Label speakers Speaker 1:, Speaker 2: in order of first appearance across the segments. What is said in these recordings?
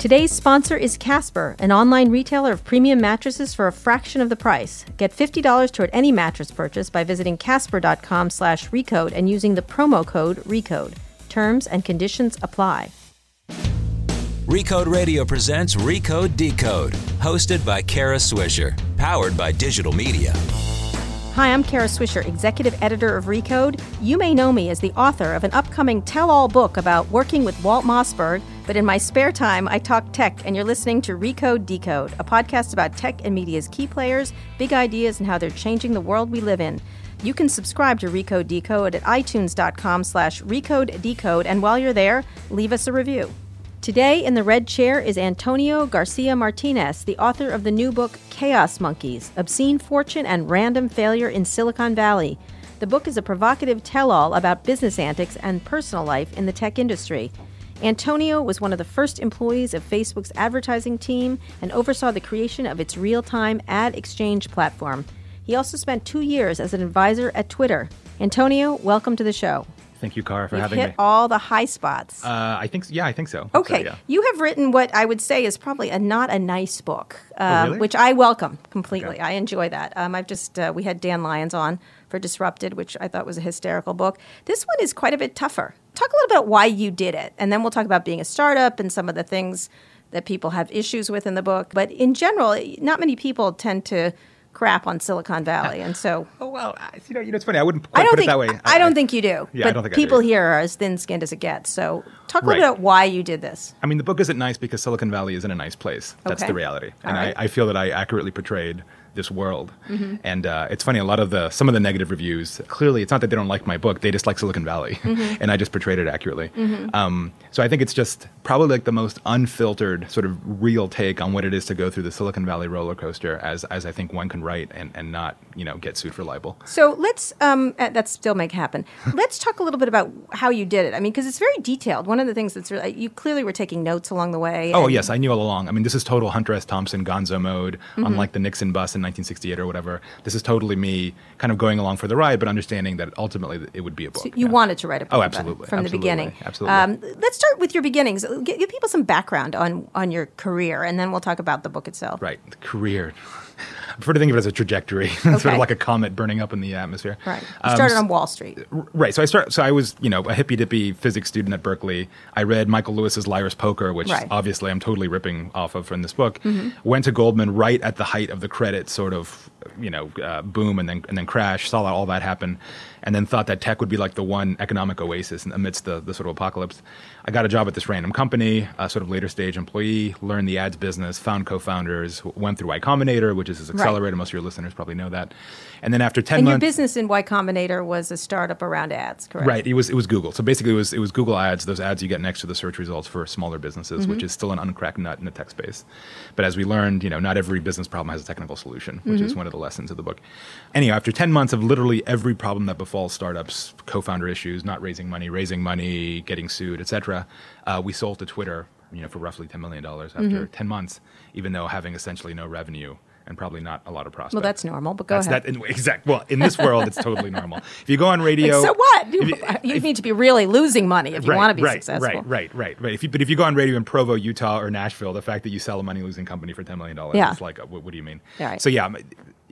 Speaker 1: Today's sponsor is Casper, an online retailer of premium mattresses for a fraction of the price. Get $50 toward any mattress purchase by visiting casper.com slash recode and using the promo code RECODE. Terms and conditions apply.
Speaker 2: Recode Radio presents Recode Decode, hosted by Kara Swisher, powered by digital media.
Speaker 1: Hi, I'm Kara Swisher, executive editor of Recode. You may know me as the author of an upcoming tell all book about working with Walt Mossberg, but in my spare time, I talk tech, and you're listening to Recode Decode, a podcast about tech and media's key players, big ideas, and how they're changing the world we live in. You can subscribe to Recode Decode at itunes.com slash recode decode, and while you're there, leave us a review. Today in the red chair is Antonio Garcia Martinez, the author of the new book Chaos Monkeys Obscene Fortune and Random Failure in Silicon Valley. The book is a provocative tell all about business antics and personal life in the tech industry. Antonio was one of the first employees of Facebook's advertising team and oversaw the creation of its real time ad exchange platform. He also spent two years as an advisor at Twitter. Antonio, welcome to the show.
Speaker 3: Thank you, Kara, for
Speaker 1: You've
Speaker 3: having
Speaker 1: hit
Speaker 3: me.
Speaker 1: all the high spots.
Speaker 3: Uh, I think, yeah, I think so.
Speaker 1: Okay,
Speaker 3: So, yeah.
Speaker 1: you have written what I would say is probably a not a nice book, um,
Speaker 3: Oh, really?
Speaker 1: which I welcome completely.
Speaker 3: Okay.
Speaker 1: I enjoy that. Um, I've just uh, we had Dan Lyons on for Disrupted, which I thought was a hysterical book. This one is quite a bit tougher. Talk a little about why you did it, and then we'll talk about being a startup and some of the things that people have issues with in the book. But in general, not many people tend to crap on Silicon Valley, and so.
Speaker 3: Oh well, I- you know, you know, it's funny. I wouldn't
Speaker 1: I don't
Speaker 3: put
Speaker 1: think
Speaker 3: it that way.
Speaker 1: I, don't think you do.
Speaker 3: Yeah, I
Speaker 1: but
Speaker 3: don't think I do
Speaker 1: people here are as thin-skinned as it gets. So talk a
Speaker 3: Right.
Speaker 1: little about why you did this.
Speaker 3: I mean, the book isn't nice because Silicon Valley isn't a nice place. That's
Speaker 1: Okay.
Speaker 3: the reality, and
Speaker 1: right.
Speaker 3: I, I feel that I accurately portrayed this world.
Speaker 1: Mm-hmm.
Speaker 3: And uh, it's funny, a lot of the some of the negative reviews. Clearly, it's not that they don't like my book; they just like Silicon Valley,
Speaker 1: Mm-hmm.
Speaker 3: and I just portrayed it accurately. Um, so I think it's just probably like the most unfiltered, sort of real take on what it is to go through the Silicon Valley roller coaster, as as I think one can write and, and not you know get sued for libel.
Speaker 1: So let's um, uh, that still make happen. let's talk a little bit about how you did it. I mean, because it's very detailed. One of the things that's really you clearly were taking notes along the way.
Speaker 3: Oh yes, I knew all along. I mean, this is total Hunter S. Thompson Gonzo mode,
Speaker 1: Mm-hmm.
Speaker 3: unlike the Nixon bus in 1968 or whatever. This is totally me, kind of going along for the ride, but understanding that ultimately it would be a book.
Speaker 1: So you
Speaker 3: yeah.
Speaker 1: wanted to write a book
Speaker 3: Oh, absolutely,
Speaker 1: from
Speaker 3: absolutely,
Speaker 1: the beginning.
Speaker 3: absolutely.
Speaker 1: Um, let's start with your beginnings. Give, give people some background on on your career, and then we'll talk about the book itself.
Speaker 3: Right, the career. Prefer to think of it as a trajectory, sort of like a comet burning up in the atmosphere.
Speaker 1: Right. You
Speaker 3: Um,
Speaker 1: started on Wall Street.
Speaker 3: Right. So I start. So I was, you know, a hippy dippy physics student at Berkeley. I read Michael Lewis's Liar's Poker, which
Speaker 1: Right. Mm-hmm.
Speaker 3: obviously I'm totally ripping off of from this book. Went to Goldman right at the height of the credit sort of, you know, uh, boom and then and then crash. Saw all that happen, and then thought that tech would be like the one economic oasis amidst the the sort of apocalypse. I got a job at this random company, a sort of later stage employee, learned the ads business, found co-founders, went through Y Combinator, which is his accelerator. Most of your listeners probably know that. And then after ten
Speaker 1: And your
Speaker 3: months,
Speaker 1: business in Y Combinator was a startup around ads, correct?
Speaker 3: Right. It was it was Google. So basically, it was it was Google Ads. Those ads you get next to the search results for smaller businesses, which mm-hmm. is still an uncracked nut in the tech space. But as we learned, you know, not every business problem has a technical solution, which is mm-hmm. one of the lessons of the book. Anyhow, after ten months of literally every problem that befalls startups, co-founder issues, not raising money, raising money, getting sued, etc., uh, we sold to Twitter, you know, for roughly ten million dollars after mm-hmm. ten months, even though having essentially no revenue. And probably not a lot of prospects.
Speaker 1: Well, that's normal, but go
Speaker 3: That's
Speaker 1: ahead.
Speaker 3: That, in, exact. Well, in this world, it's totally normal. If you go on radio,
Speaker 1: so what? You,
Speaker 3: if you-
Speaker 1: you need to be really losing money if you want to be
Speaker 3: right,
Speaker 1: successful.
Speaker 3: Right, right, right, right. If you, but if you go on radio in Provo, Utah, or Nashville, the fact that you sell a money losing company for ten million dollars
Speaker 1: Yeah.
Speaker 3: is like, uh, what, what do you mean?
Speaker 1: Yeah, right.
Speaker 3: So yeah,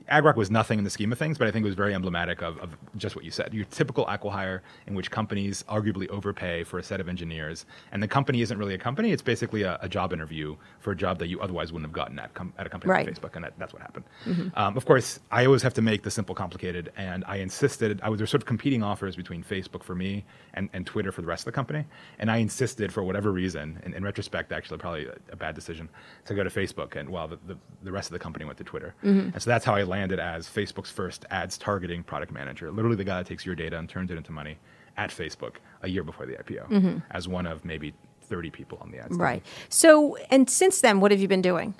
Speaker 3: AdGrok was nothing in the scheme of things, but I think it was very emblematic of, of just what you said. Your typical acquihire in which companies arguably overpay for a set of engineers, and the company isn't really a company; it's basically a, a job interview for a job that you otherwise wouldn't have gotten at, com- at a company
Speaker 1: Right.
Speaker 3: like Facebook, and that, that's what happened. Um, of course, I always have to make the simple complicated, and I insisted. I was there's sort of competing offers between Facebook for me and, and Twitter for the rest of the company, and I insisted for whatever reason, and in retrospect, actually probably a, a bad decision, to go to Facebook, and while the, the, the rest of the company went to Twitter, and so that's how I landed as Facebook's first ads targeting product manager, literally the guy that takes your data and turns it into money at Facebook a year before the IPO, mm-hmm. as one of maybe 30 people on the ads. team.
Speaker 1: Right. So, and since then, what have you been doing?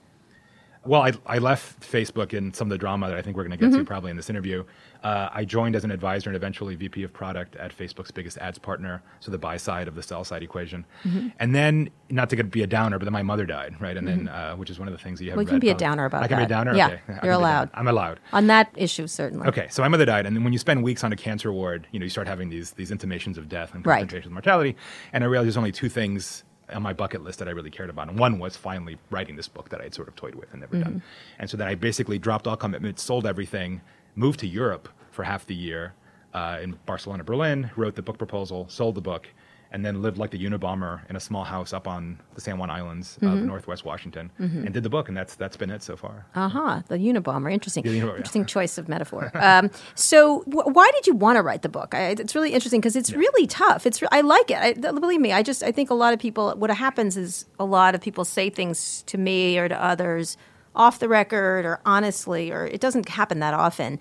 Speaker 3: Well, I, I left Facebook in some of the drama that I think we're going to get
Speaker 1: Mm-hmm.
Speaker 3: to probably in this interview. Uh, I joined as an advisor and eventually VP of product at Facebook's biggest ads partner, so the buy side of the sell side equation.
Speaker 1: Mm-hmm.
Speaker 3: And then, not to be a downer, but then my mother died, right? And then, uh, which is one of the things that you have.
Speaker 1: Mm-hmm. Well, can be a downer about
Speaker 3: I can be a downer.
Speaker 1: Yeah,
Speaker 3: okay.
Speaker 1: You're allowed.
Speaker 3: I'm allowed.
Speaker 1: On that issue, certainly.
Speaker 3: Okay, so my mother died, and then when you spend weeks on a cancer ward, you know, you start having these these intimations of death and
Speaker 1: Right.
Speaker 3: concentrations of mortality. And I realized there's only two things on my bucket list that I really cared about. And one was finally writing this book that I had sort of toyed with and never done. And so then I basically dropped all commitments, sold everything, moved to Europe for half the year uh, in Barcelona, Berlin, wrote the book proposal, sold the book, and then lived like the Unabomber in a small house up on the San Juan Islands of Northwest Washington, and did the book. And that's that's been it so far.
Speaker 1: Uh huh. The Unabomber. Interesting.
Speaker 3: Unabomber, yeah.
Speaker 1: Interesting choice of metaphor. um, so, w- why did you want to write the book? I, it's really interesting because it's really tough. It's re- I like it. I, believe me. I just I think a lot of people. What happens is a lot of people say things to me or to others off the record or honestly, or it doesn't happen that often.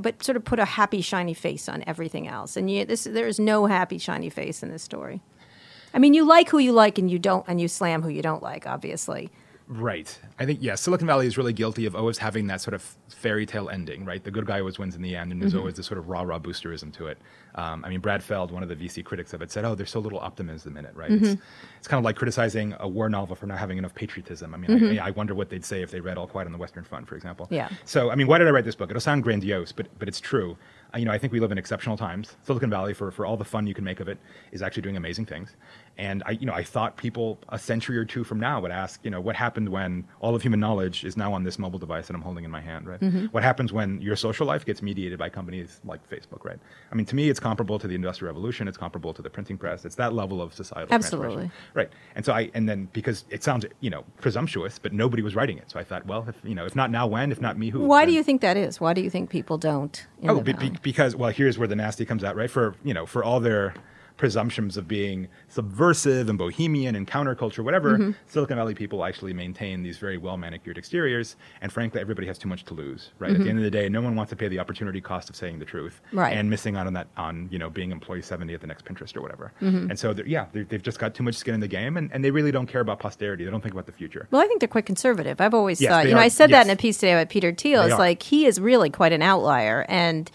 Speaker 1: But sort of put a happy, shiny face on everything else, and you, this there is no happy, shiny face in this story. I mean, you like who you like, and you don't, and you slam who you don't like, obviously.
Speaker 3: Right. I think yeah, Silicon Valley is really guilty of always having that sort of fairy tale ending, right? The good guy always wins in the end, and there's always this sort of rah rah boosterism to it. Um, I mean, Brad Feld, one of the VC critics of it, said, "Oh, there's so little optimism in it, right? It's, it's kind of like criticizing a war novel for not having enough patriotism. I mean, I, I wonder what they'd say if they read All Quiet on the Western Front, for example.
Speaker 1: Yeah.
Speaker 3: So, I mean, why did I write this book? It'll sound grandiose, but but it's true. Uh, you know, I think we live in exceptional times. Silicon Valley, for for all the fun you can make of it, is actually doing amazing things. And I, you know, I thought people a century or two from now would ask, you know, what happened when all of human knowledge is now on this mobile device that I'm holding in my hand, right? Mm-hmm. What happens when your social life gets mediated by companies like Facebook, right? I mean, to me, it's comparable to the Industrial Revolution. It's comparable to the printing press. It's that level of societal
Speaker 1: Absolutely.
Speaker 3: right? And so I, and then because it sounds, you know, presumptuous, but nobody was writing it, so I thought, well, if you know, if not now, when? If not me, who?
Speaker 1: Why do you think that is? Why do you think people don't?
Speaker 3: Oh, be, be, because well, here's where the nasty comes out, right? For you know, for all their presumptions of being subversive and bohemian and counterculture, whatever,
Speaker 1: Mm-hmm.
Speaker 3: Silicon Valley people actually maintain these very well manicured exteriors, and frankly, everybody has too much to lose, right? At the end of the day, no one wants to pay the opportunity cost of saying the truth,
Speaker 1: Mm-hmm. Right.
Speaker 3: And missing out on that on you know being employee seventy at the next Pinterest or whatever.
Speaker 1: Mm-hmm.
Speaker 3: And so they're- yeah, they're, they've just got too much skin in the game, and, and they really don't care about posterity. They don't think about the future.
Speaker 1: Well, I think they're quite conservative. I've always
Speaker 3: Yes,
Speaker 1: thought,
Speaker 3: they
Speaker 1: you know,
Speaker 3: are.
Speaker 1: I said that in a piece today about Peter Thiel.
Speaker 3: They
Speaker 1: It's
Speaker 3: are.
Speaker 1: like he is really quite an outlier, and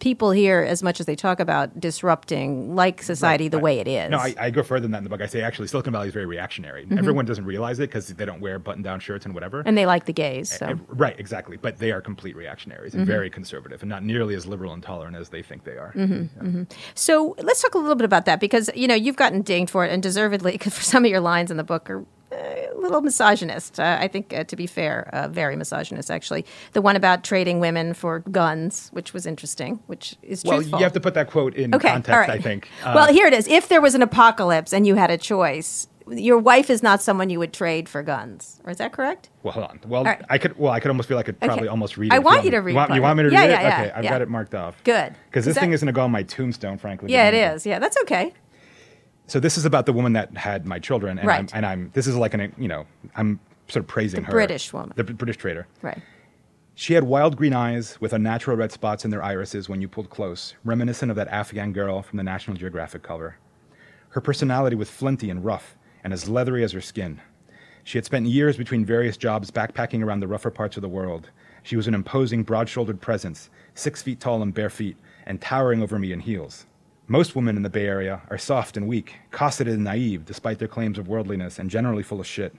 Speaker 1: people here, as much as they talk about disrupting, like society
Speaker 3: Right,
Speaker 1: the
Speaker 3: right.
Speaker 1: way it is.
Speaker 3: No, I, I go further than that in the book. I say actually Silicon Valley is very reactionary. Mm-hmm. Everyone doesn't realize it because they don't wear button-down shirts and whatever.
Speaker 1: and they like the gays. So.
Speaker 3: Uh, right, exactly. But they are complete reactionaries and mm-hmm. very conservative and not nearly as liberal and tolerant as they think they are. Mm-hmm, yeah.
Speaker 1: So let's talk a little bit about that because you know you've gotten dinged for it and deservedly because for some of your lines in the book are a little misogynist. Uh, I think, uh, to be fair, uh, very misogynist actually. The one about trading women for guns, which was interesting, which is
Speaker 3: Well,
Speaker 1: truthful.
Speaker 3: you have to put that quote in
Speaker 1: okay,
Speaker 3: context,
Speaker 1: right.
Speaker 3: I think. Uh,
Speaker 1: well, here it is. If there was an apocalypse and you had a choice, your wife is not someone you would trade for guns. Or is that correct?
Speaker 3: well, hold on. Well,
Speaker 1: right.
Speaker 3: I could. Well, I could almost feel like I could probably
Speaker 1: Okay.
Speaker 3: almost read.
Speaker 1: I
Speaker 3: it if
Speaker 1: want you to read
Speaker 3: You want, you want me to
Speaker 1: Yeah,
Speaker 3: read
Speaker 1: yeah,
Speaker 3: it?
Speaker 1: yeah,
Speaker 3: okay, I've got it marked off.
Speaker 1: Good.
Speaker 3: Because this
Speaker 1: that-
Speaker 3: thing is going to go on my tombstone, frankly.
Speaker 1: Yeah, it is. Yeah, that's okay.
Speaker 3: So this is about the woman that had my children, and,
Speaker 1: Right.
Speaker 3: I'm, and I'm. This is like an. You know, I'm sort of praising
Speaker 1: The
Speaker 3: her.
Speaker 1: British woman.
Speaker 3: The British trader.
Speaker 1: Right.
Speaker 3: She had wild green eyes with unnatural red spots in their irises when you pulled close, reminiscent of that Afghan girl from the National Geographic cover. Her personality was flinty and rough, and as leathery as her skin. She had spent years between various jobs backpacking around the rougher parts of the world. She was an imposing, broad shouldered presence, six feet tall and bare feet, and towering over me in heels. Most women in the Bay Area are soft and weak, cosseted and naive despite their claims of worldliness, and generally full of shit.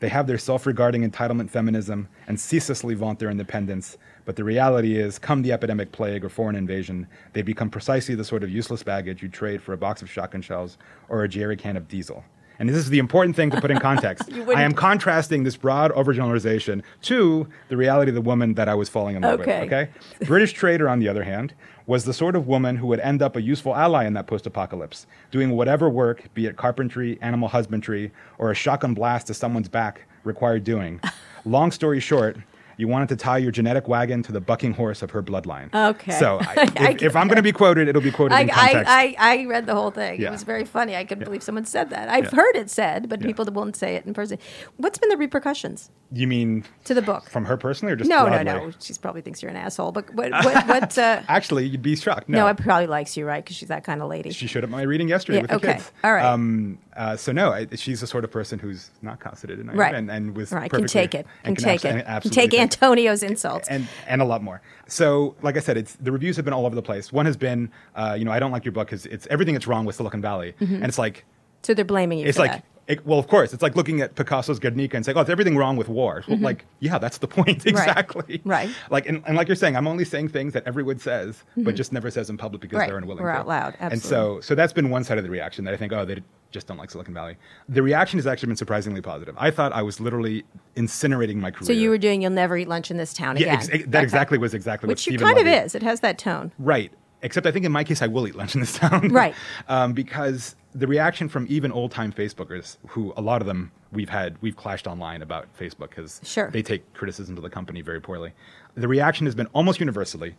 Speaker 3: They have their self regarding entitlement feminism and ceaselessly vaunt their independence, but the reality is, come the epidemic plague or foreign invasion, they become precisely the sort of useless baggage you trade for a box of shotgun shells or a jerry can of diesel. And this is the important thing to put in context. I am contrasting this broad overgeneralization to the reality of the woman that I was falling in love
Speaker 1: Okay.
Speaker 3: with. Okay. British trader, on the other hand, was the sort of woman who would end up a useful ally in that post apocalypse, doing whatever work, be it carpentry, animal husbandry, or a shotgun blast to someone's back, required doing. Long story short, you wanted to tie your genetic wagon to the bucking horse of her bloodline.
Speaker 1: Okay.
Speaker 3: So I,
Speaker 1: I
Speaker 3: if, if I'm going to be quoted, it'll be quoted
Speaker 1: I,
Speaker 3: in context.
Speaker 1: I, I, I read the whole thing. It was very funny. I couldn't believe someone said that. I've
Speaker 3: Yeah.
Speaker 1: heard it said, but
Speaker 3: Yeah.
Speaker 1: people won't say it in person. What's been the repercussions
Speaker 3: you mean
Speaker 1: to the book?
Speaker 3: from her personally or just
Speaker 1: no,
Speaker 3: broadly?
Speaker 1: no, no. She probably thinks you're an asshole. But what? What? what uh,
Speaker 3: Actually, you'd be shocked.
Speaker 1: no, it probably likes you, right? Because she's that kind of lady.
Speaker 3: She showed up my reading yesterday
Speaker 1: Yeah,
Speaker 3: with the
Speaker 1: okay.
Speaker 3: kids.
Speaker 1: All right.
Speaker 3: Um, uh, so no, I, she's the sort of person who's not cosseted and,
Speaker 1: Right.
Speaker 3: and, and was
Speaker 1: right. Can take it. Can
Speaker 3: and
Speaker 1: take
Speaker 3: abs-
Speaker 1: it. Can take
Speaker 3: it.
Speaker 1: Antonio's insults.
Speaker 3: and and a lot more. So, like I said, it's the reviews have been all over the place. One has been, uh, you know, I don't like your book because it's everything that's wrong with Silicon Valley, and it's like
Speaker 1: so they're blaming you.
Speaker 3: it's
Speaker 1: for
Speaker 3: like.
Speaker 1: that.
Speaker 3: It, well, of course, it's like looking at Picasso's Guernica and saying, "Oh, it's everything wrong with war." Well, like, yeah, that's the point exactly.
Speaker 1: Mm-hmm. Right.
Speaker 3: Like, and, and like you're saying, I'm only saying things that everyone says, but just never says in public because
Speaker 1: Mm-hmm. Right.
Speaker 3: they're unwilling
Speaker 1: Or
Speaker 3: to.
Speaker 1: out loud, Absolutely.
Speaker 3: And so, so that's been one side of the reaction that I think, oh, they, just don't like Silicon Valley. The reaction has actually been surprisingly positive. I thought I was literally incinerating my career.
Speaker 1: So you were doing "You'll never eat lunch in this town
Speaker 3: yeah,
Speaker 1: again."
Speaker 3: ex- ex- that exactly was exactly
Speaker 1: Which
Speaker 3: what
Speaker 1: you
Speaker 3: Stephen
Speaker 1: kind of is. It has that tone.
Speaker 3: Right. Except I think in my case, I will eat lunch in this town.
Speaker 1: Right.
Speaker 3: um, because the reaction from even old time Facebookers, who a lot of them we've had, we've clashed online about Facebook because
Speaker 1: Sure.
Speaker 3: they take criticism to the company very poorly. The reaction has been almost universally,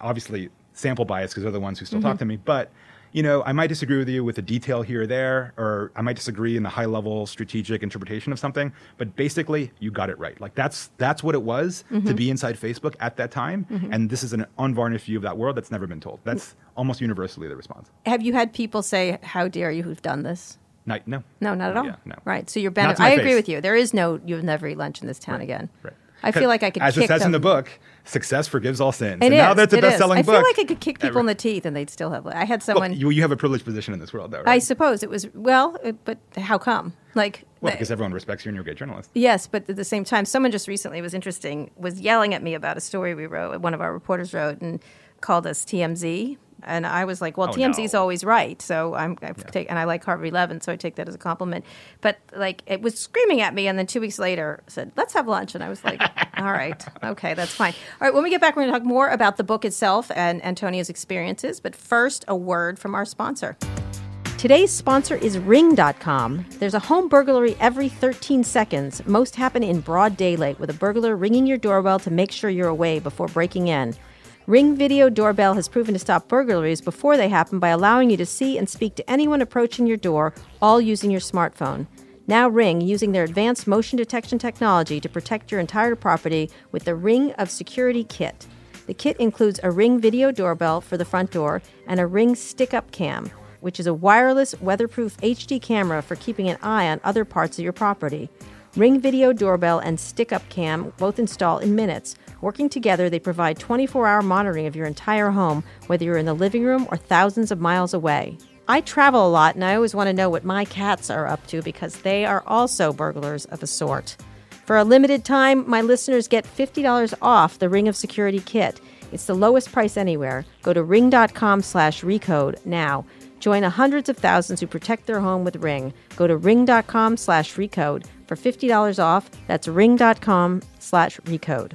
Speaker 3: obviously sample bias because they're the ones who still talk to me, but you know, I might disagree with you with a detail here or there, or I might disagree in the high level strategic interpretation of something, but basically you got it right. Like that's that's what it was to mm-hmm. be inside Facebook at that time, mm-hmm. and this is an unvarnished view of that world that's never been told. That's almost universally the response.
Speaker 1: Have you had people say, "How dare you who've done this"?
Speaker 3: Not, no,
Speaker 1: No, not at all.
Speaker 3: Yeah, no.
Speaker 1: Right. So you're
Speaker 3: Not
Speaker 1: banned.
Speaker 3: to my
Speaker 1: I agree with you. There is no "You'll never eat lunch in this town again."
Speaker 3: Right.
Speaker 1: I feel like I could
Speaker 3: as
Speaker 1: kick
Speaker 3: it says in the book, success forgives all sins.
Speaker 1: It
Speaker 3: and now
Speaker 1: is,
Speaker 3: that's a best-selling
Speaker 1: I feel like I could kick people in the teeth and they'd still have. I had
Speaker 3: Well,
Speaker 1: someone.
Speaker 3: you, you have a privileged position in this world, though, right?
Speaker 1: I suppose it was well, but how come? Like,
Speaker 3: well, because everyone respects you and you're a great journalist.
Speaker 1: yes, but at the same time, someone just recently was interesting was yelling at me about a story we wrote. One of our reporters wrote and called us TMZ. And I was like, well,
Speaker 3: Oh,
Speaker 1: TMZ is
Speaker 3: no.
Speaker 1: always right. So I'm, I take, and I like Harvey Levin, so I take that as a compliment. But like, it was screaming at me, and then two weeks later said, let's have lunch. And I was like, all right, okay, that's fine. All right, when we get back, we're going to talk more about the book itself and Antonio's experiences. But first, a word from our sponsor. Today's sponsor is Ring.com. There's a home burglary every 13 seconds. Most happen in broad daylight with a burglar ringing your doorbell to make sure you're away before breaking in. Ring Video Doorbell has proven to stop burglaries before they happen by allowing you to see and speak to anyone approaching your door, all using your smartphone. Now Ring, using their advanced motion detection technology to protect your entire property with the Ring of Security Kit. The kit includes a Ring video doorbell for the front door and a Ring stick up cam, which is a wireless, weatherproof HD camera for keeping an eye on other parts of your property. Ring Video Doorbell and Stick Up Cam both install in minutes. Working together, they provide 24 hour monitoring of your entire home, whether you're in the living room or thousands of miles away. I travel a lot and I always want to know what my cats are up to because they are also burglars of a sort. For a limited time, my listeners get $50 off the Ring of Security kit. It's the lowest price anywhere. Go to ring.com slash recode now. Join the hundreds of thousands who protect their home with Ring. Go to ring.com slash recode for $50 off. That's ring.com slash recode.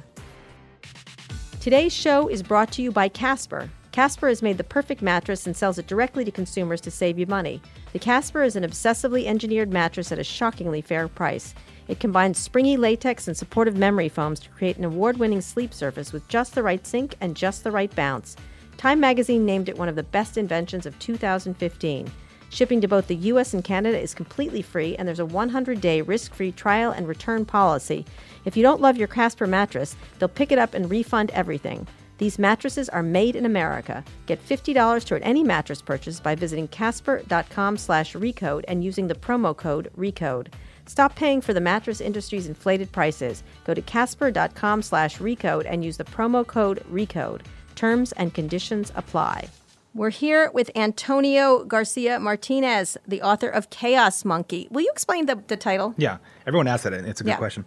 Speaker 1: Today's show is brought to you by Casper. Casper has made the perfect mattress and sells it directly to consumers to save you money. The Casper is an obsessively engineered mattress at a shockingly fair price. It combines springy latex and supportive memory foams to create an award winning sleep surface with just the right sink and just the right bounce. Time magazine named it one of the best inventions of 2015. Shipping to both the US and Canada is completely free, and there's a 100 day risk free trial and return policy. If you don't love your Casper mattress, they'll pick it up and refund everything. These mattresses are made in America. Get $50 toward any mattress purchase by visiting casper.com slash recode and using the promo code RECODE. Stop paying for the mattress industry's inflated prices. Go to casper.com slash recode and use the promo code RECODE. Terms and conditions apply. We're here with Antonio Garcia Martinez, the author of Chaos Monkey. Will you explain the, the title?
Speaker 3: Yeah, everyone asks that, it's a good
Speaker 1: Yeah.
Speaker 3: question.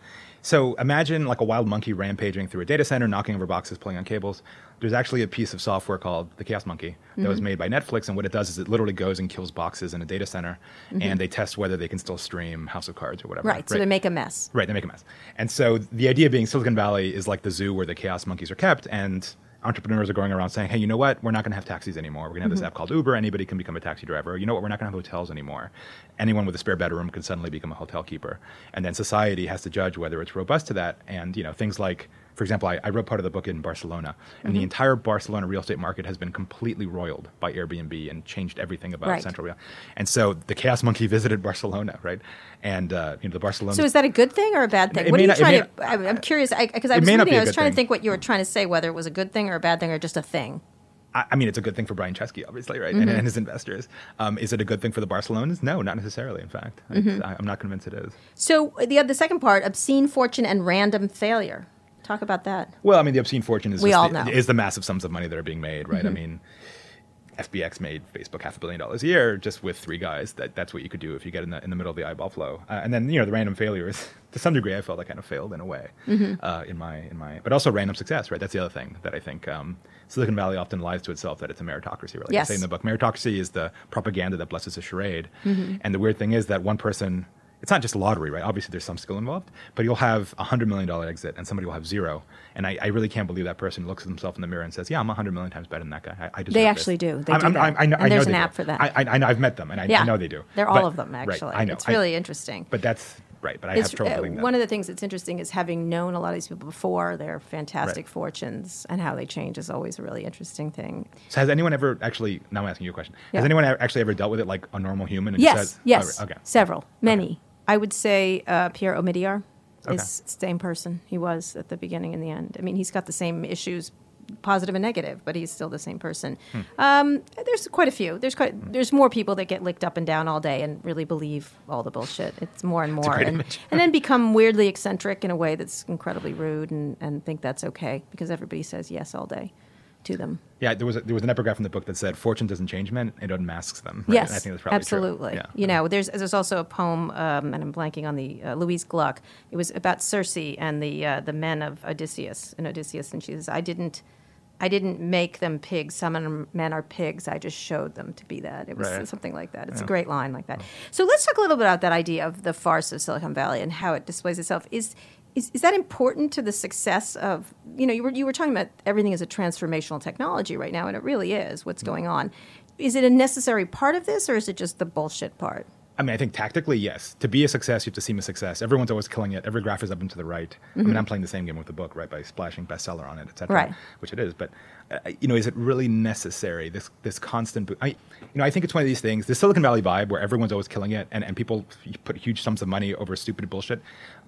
Speaker 3: So imagine like a wild monkey rampaging through a data center, knocking over boxes, pulling on cables. There's actually a piece of software called the Chaos Monkey that
Speaker 1: Mm-hmm.
Speaker 3: was made by Netflix, and what it does is it literally goes and kills boxes in a data center, and they test whether they can still stream House of Cards or whatever.
Speaker 1: Mm-hmm. Right, so they make a mess.
Speaker 3: Right, they make a mess. And so the idea being Silicon Valley is like the zoo where the chaos monkeys are kept, and entrepreneurs are going around saying, hey, you know what? We're not going to have taxis anymore. We're going to have this mm-hmm. app called Uber. Anybody can become a taxi driver. You know what? We're not going to have hotels anymore. Anyone with a spare bedroom can suddenly become a hotel keeper. And then society has to judge whether it's robust to that. And, you know, things like, for example, I, I wrote part of the book in Barcelona, and the entire Barcelona real estate market has been completely roiled by Airbnb and changed everything about
Speaker 1: Right.
Speaker 3: central real. And so the chaos monkey visited Barcelona, right? And, uh, you know, the Barcelona.
Speaker 1: So is that a good thing or a bad thing?
Speaker 3: It
Speaker 1: what are you
Speaker 3: not-
Speaker 1: trying to?
Speaker 3: not-
Speaker 1: I'm, I'm curious because I
Speaker 3: It
Speaker 1: was reading.
Speaker 3: be
Speaker 1: I was trying to think what you were trying to say, whether it was a good thing or a bad thing or just a thing.
Speaker 3: I I mean, it's a good thing for Brian Chesky, obviously, right,
Speaker 1: Mm-hmm.
Speaker 3: and, and his investors. Um, is it a good thing for the Barcelonas? No, not necessarily. In fact,
Speaker 1: Mm-hmm.
Speaker 3: I, I'm not convinced it is.
Speaker 1: So the the second part, obscene fortune and random failure. Talk about that.
Speaker 3: Well, I mean, the obscene fortune is
Speaker 1: We all
Speaker 3: the,
Speaker 1: know. Mm-hmm.
Speaker 3: is the massive sums of money that are being made, right? I mean, FBX made Facebook half a billion dollars a year just with three guys. That that's what you could do if you get in the in the middle of the eyeball flow. Uh, and then you know the random failures. to some degree, I felt I kind of failed in a way
Speaker 1: Mm-hmm.
Speaker 3: uh, in my in my, but also random success, right? That's the other thing that I think um, Silicon Valley often lies to itself that it's a meritocracy. Right? Like
Speaker 1: Yes.
Speaker 3: I say in the book, meritocracy is the propaganda that blesses a charade,
Speaker 1: Mm-hmm.
Speaker 3: and the weird thing is that one person. It's not just a lottery, right? Obviously, there's some skill involved, but you'll have a hundred million dollar exit, and somebody will have zero. And I, I really can't believe that person looks at himself in the mirror and says, "Yeah, I'm a hundred million times better than that guy." I, I deserve
Speaker 1: They
Speaker 3: this."
Speaker 1: actually do. They
Speaker 3: I'm-
Speaker 1: do
Speaker 3: I'm-
Speaker 1: that.
Speaker 3: I know,
Speaker 1: And
Speaker 3: I know
Speaker 1: there's an
Speaker 3: do.
Speaker 1: app for that.
Speaker 3: I, I, I've met them, and I,
Speaker 1: Yeah.
Speaker 3: Know they do.
Speaker 1: They're all
Speaker 3: But-
Speaker 1: of them,
Speaker 3: right,
Speaker 1: actually.
Speaker 3: I know.
Speaker 1: It's really interesting.
Speaker 3: But that's right. But I
Speaker 1: It's,
Speaker 3: have trouble
Speaker 1: uh,
Speaker 3: that.
Speaker 1: one of the things that's interesting is having known a lot of these people before their fantastic
Speaker 3: Right.
Speaker 1: fortunes and how they change is always a really interesting thing.
Speaker 3: So has anyone ever actually? Now I'm asking you a question.
Speaker 1: Yeah.
Speaker 3: Has anyone actually ever dealt with it like a normal human? And
Speaker 1: Yes,
Speaker 3: says,
Speaker 1: yes,
Speaker 3: oh, okay.
Speaker 1: several, many. I would say uh, Pierre Omidyar
Speaker 3: Okay.
Speaker 1: is the same person he was at the beginning and the end. I mean, he's got the same issues, positive and negative, but he's still the same person.
Speaker 3: Hmm.
Speaker 1: Um, there's quite a few. There's quite there's more people that get licked up and down all day and really believe all the bullshit. It's more and more, and, and then become weirdly eccentric in a way that's incredibly rude and, and think that's okay because everybody says yes all day to them.
Speaker 3: Yeah, there was a, there was an epigraph in the book that said, "Fortune doesn't change men; it unmasks them." right?
Speaker 1: Yes,
Speaker 3: And I think that's probably true.
Speaker 1: absolutely.
Speaker 3: Yeah.
Speaker 1: You know, there's there's also a poem, um, and I'm blanking on the uh, Louise Gluck. It was about Circe and the uh, the men of Odysseus and Odysseus, and she says, "I didn't." I didn't make them pigs. Some men are pigs. I just showed them to be that. It was
Speaker 3: Right.
Speaker 1: something like that. It's a great line like that. So let's talk a little bit about that idea of the farce of Silicon Valley and how it displays itself. Is is, is that important to the success of you know you were you were talking about everything is a transformational technology right now and it really is what's going on is it a necessary part of this or is it just the bullshit part
Speaker 3: I mean, I think tactically, yes. To be a success, you have to seem a success. Everyone's always killing it. Every graph is up and to the right. I mean, I'm playing the same game with the book, right, by splashing bestseller on it, et cetera,
Speaker 1: Right.
Speaker 3: which it is. But uh, you know, is it really necessary? This this constant. Bo- I, you know, I think it's one of these things. The Silicon Valley vibe, where everyone's always killing it, and, and people put huge sums of money over stupid bullshit.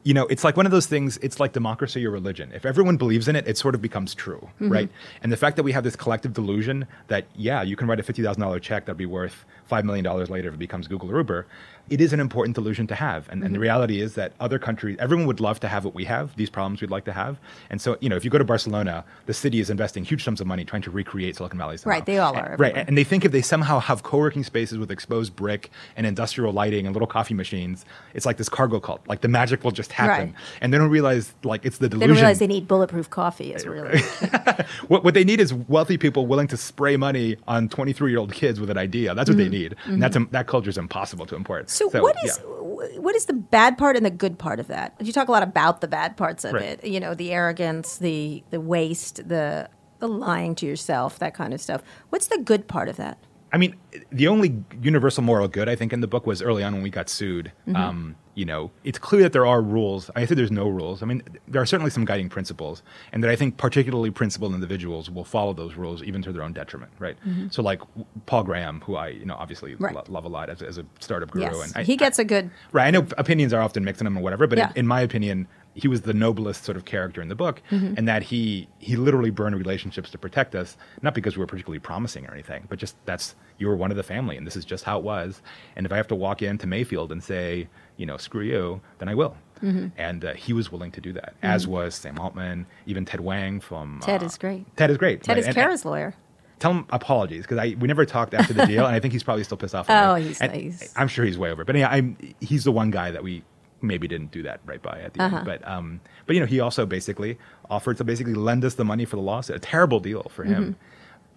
Speaker 3: You know, it's like one of those things. It's like democracy or religion. If everyone believes in it, it sort of becomes true, mm-hmm. right? And the fact that we have this collective delusion that yeah, you can write a fifty thousand dollar check that'd be worth five million dollars later if it becomes Google or Uber. It is an important delusion to have, and, and the reality is that other countries, everyone would love to have what we have, these problems we'd like to have, and so you know, if you go to Barcelona, the city is investing huge sums of money trying to recreate Silicon Valley. Somehow.
Speaker 1: Right, they all are
Speaker 3: And- right, and they think if they somehow have co-working spaces with exposed brick and industrial lighting and little coffee machines, it's like this cargo cult. Like the magic will just happen,
Speaker 1: Right.
Speaker 3: and they don't realize like it's the
Speaker 1: they
Speaker 3: delusion.
Speaker 1: don't realize they need bulletproof coffee is really
Speaker 3: what, what they need is wealthy people willing to spray money on 23 year old kids with an idea. That's what they need. And that's that culture is impossible to import.
Speaker 1: Mm-hmm. So, what is
Speaker 3: yeah.
Speaker 1: what is the bad part and the good part of that you talk a lot about the bad parts of
Speaker 3: Right.
Speaker 1: it you know the arrogance the the waste the the lying to yourself that kind of stuff what's the good part of that
Speaker 3: I mean, the only universal moral good I think in the book was early on when we got sued.
Speaker 1: Mm-hmm.
Speaker 3: Um, you know, it's clear that there are rules. I say there's no rules. I mean, there are certainly some guiding principles, and that I think particularly principled individuals will follow those rules even to their own detriment, right? So, like Paul Graham, who I you know obviously
Speaker 1: Mm-hmm. Right.
Speaker 3: lo- love a lot as, a- as a startup guru,
Speaker 1: yes
Speaker 3: and I,
Speaker 1: he gets a good
Speaker 3: Right. I know opinions are often mixed in them or whatever, but
Speaker 1: Yeah.
Speaker 3: in, in my opinion, he was the noblest sort of character in the book,
Speaker 1: Mm-hmm.
Speaker 3: and that he he literally burned relationships to protect us, not because we were particularly promising or anything, but just that's you were one of the family, and this is just how it was. And if I have to walk into Mayfield and say, you know, screw you, then I will.
Speaker 1: Mm-hmm.
Speaker 3: And uh, he was willing to do that, as was Sam Altman, even Ted Wang from
Speaker 1: Ted
Speaker 3: uh,
Speaker 1: is great.
Speaker 3: Ted is great.
Speaker 1: ted
Speaker 3: right?
Speaker 1: is
Speaker 3: And-
Speaker 1: kara's lawyer
Speaker 3: tell him apologies because I we never talked after the deal, and I think he's probably still pissed off.
Speaker 1: Oh,
Speaker 3: me.
Speaker 1: he's
Speaker 3: And
Speaker 1: nice.
Speaker 3: I'm sure he's way over. But yeah, I'm he's the one guy that we maybe didn't do that right by at the
Speaker 1: Uh-huh.
Speaker 3: end. But um, but you know, he also basically offered to basically lend us the money for the lawsuit. A terrible deal for him.
Speaker 1: Mm-hmm.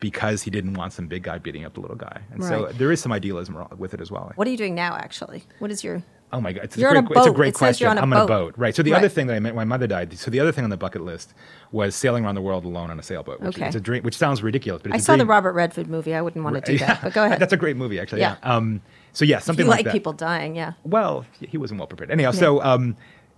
Speaker 3: Because he didn't want some big guy beating up the little guy, and so there is some idealism with it as well.
Speaker 1: what are you doing now actually what is your
Speaker 3: Oh my god, it's,
Speaker 1: You're
Speaker 3: a great,
Speaker 1: a
Speaker 3: it's a great
Speaker 1: It
Speaker 3: question.
Speaker 1: you're on a
Speaker 3: I'm on a
Speaker 1: boat.
Speaker 3: boat, right? So the
Speaker 1: Right.
Speaker 3: other thing that I meant when my mother died. So the other thing on the bucket list was sailing around the world alone on a sailboat. Which
Speaker 1: Okay.
Speaker 3: it's a dream, which sounds ridiculous, but
Speaker 1: i saw the robert redford movie i wouldn't want to do that but go ahead
Speaker 3: That's a great movie, actually.
Speaker 1: Yeah.
Speaker 3: Yeah. Um, so yeah, something
Speaker 1: you
Speaker 3: like,
Speaker 1: like people dying yeah
Speaker 3: Well, he wasn't well prepared. Anyhow, so um,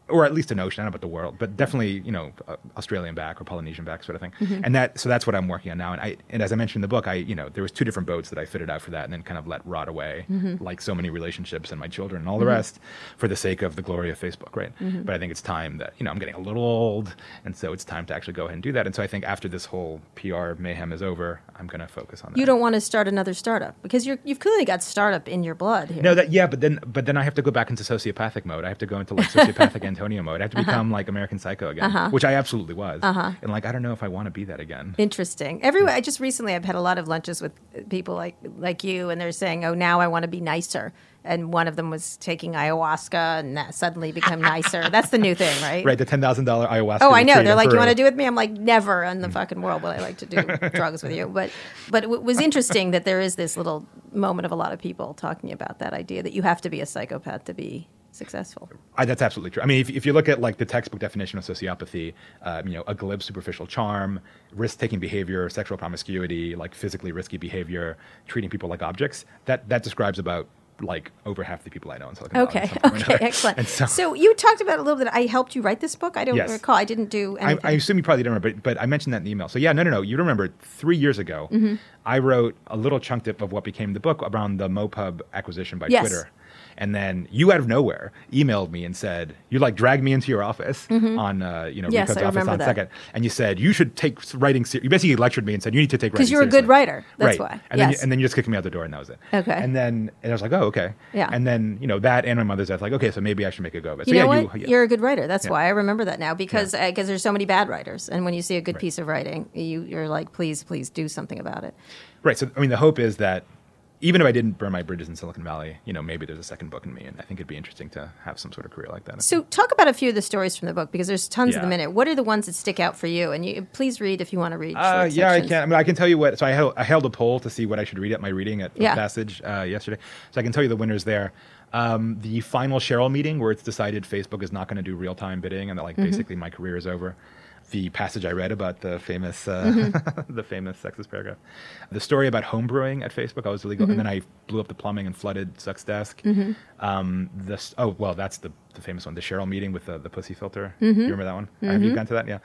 Speaker 3: or at least a notion, I don't know about the world, but definitely you know uh, Australian back or Polynesian back sort of thing.
Speaker 1: Mm-hmm.
Speaker 3: And that so that's what I'm working on now. And I and as I mentioned in the book, I you know there was two different boats that I fitted out for that, and then kind of let rot away,
Speaker 1: Mm-hmm.
Speaker 3: like so many relationships and my children and all the rest, for the sake of the glory of Facebook, right?
Speaker 1: Mm-hmm.
Speaker 3: But I think it's time that you know I'm getting a little old, and so it's time to actually go ahead and do that. And so I think after this whole PR mayhem is over, I'm going to focus on that.
Speaker 1: you don't want to start another startup because you're you've clearly got startup in your blood here
Speaker 3: No, that yeah, but then but then I have to go back into sociopathic mode. I have to go into like sociopathic Antonio mode. I have to uh-huh. become like American Psycho again, uh-huh. which I absolutely was. Uh-huh. And like I don't know if I want to be that again.
Speaker 1: Interesting. Everywhere. I just recently I've had a lot of lunches with people like like you, and they're saying, "Oh, now I want to be nicer." and one of them was taking ayahuasca and that suddenly become nicer. That's the new thing, right?
Speaker 3: Right, the ten thousand dollar ayahuasca.
Speaker 1: Oh, I know. They're like, you want to do it with me? I'm like, never in the mm. fucking world would I like to do drugs with you. But, but it was interesting that there is this little moment of a lot of people talking about that idea that you have to be a psychopath to be successful.
Speaker 3: I, that's absolutely true. I mean, if, if you look at like the textbook definition of sociopathy, um, you know, a glib, superficial charm, risk-taking behavior, sexual promiscuity, like physically risky behavior, treating people like objects, that that describes about like over half the people I know in Silicon Valley.
Speaker 1: Okay.
Speaker 3: at some point or
Speaker 1: Okay. Excellent.
Speaker 3: So,
Speaker 1: so, you talked about a little bit. I helped you write this book. I don't
Speaker 3: Yes.
Speaker 1: recall. I didn't do
Speaker 3: I,
Speaker 1: anything.
Speaker 3: I assume you probably don't remember, but, but I mentioned that in the email. So yeah, no, no, no. You remember three years ago,
Speaker 1: Mm-hmm.
Speaker 3: I wrote a little chunk tip of what became the book around the MoPub acquisition by
Speaker 1: Yes.
Speaker 3: Twitter. And then you out of nowhere emailed me and said, you like dragged me into your office on, uh, you know,
Speaker 1: Mm-hmm. Yes,
Speaker 3: office on
Speaker 1: that.
Speaker 3: second. And you said, you should take writing ser-. You basically lectured me and said, you need to take writing
Speaker 1: because you're a good writer. That's
Speaker 3: right.
Speaker 1: why.
Speaker 3: And, then you,
Speaker 1: yes.
Speaker 3: and then you just kicked me out the door and that was it.
Speaker 1: Okay.
Speaker 3: And then and I was like, oh, okay.
Speaker 1: Yeah.
Speaker 3: And then, you know, that and my mother's death, like, okay, so maybe I should make a go of it. So
Speaker 1: you know
Speaker 3: yeah,
Speaker 1: what?
Speaker 3: you,
Speaker 1: You're a good writer. That's
Speaker 3: Yeah.
Speaker 1: why I remember that now because because there's so many bad writers, and when you see a good piece of writing, you you're like, please, please do something about it.
Speaker 3: Right. So, I mean, the hope is that even if I didn't burn my bridges in Silicon Valley, you know, maybe there's a second book in me, and I think it'd be interesting to have some sort of career like that.
Speaker 1: So, talk about a few of the stories from the book because there's tons of
Speaker 3: Yeah.
Speaker 1: them in it. What are the ones that stick out for you? And you please read if you want to read.
Speaker 3: Uh, yeah, I can. I mean, I can tell you what. So I held, I held a poll to see what I should read at my reading at
Speaker 1: Yeah.
Speaker 3: Passage uh, yesterday. So I can tell you the winners there. Um, the final Sheryl meeting, where it's decided Facebook is not going to do real time bidding, and that
Speaker 1: Mm-hmm.
Speaker 3: like basically my career is over. The passage I read about the famous, uh,
Speaker 1: Mm-hmm.
Speaker 3: the famous sexist paragraph. The story about homebrewing at Facebook. I was illegal,
Speaker 1: Mm-hmm.
Speaker 3: and then I blew up the plumbing and flooded Zuck's desk. Um, this. Oh well, that's the the famous one. The Sheryl meeting with the, the pussy filter.
Speaker 1: Mm-hmm.
Speaker 3: You remember that one? Have you gone to that? Yeah.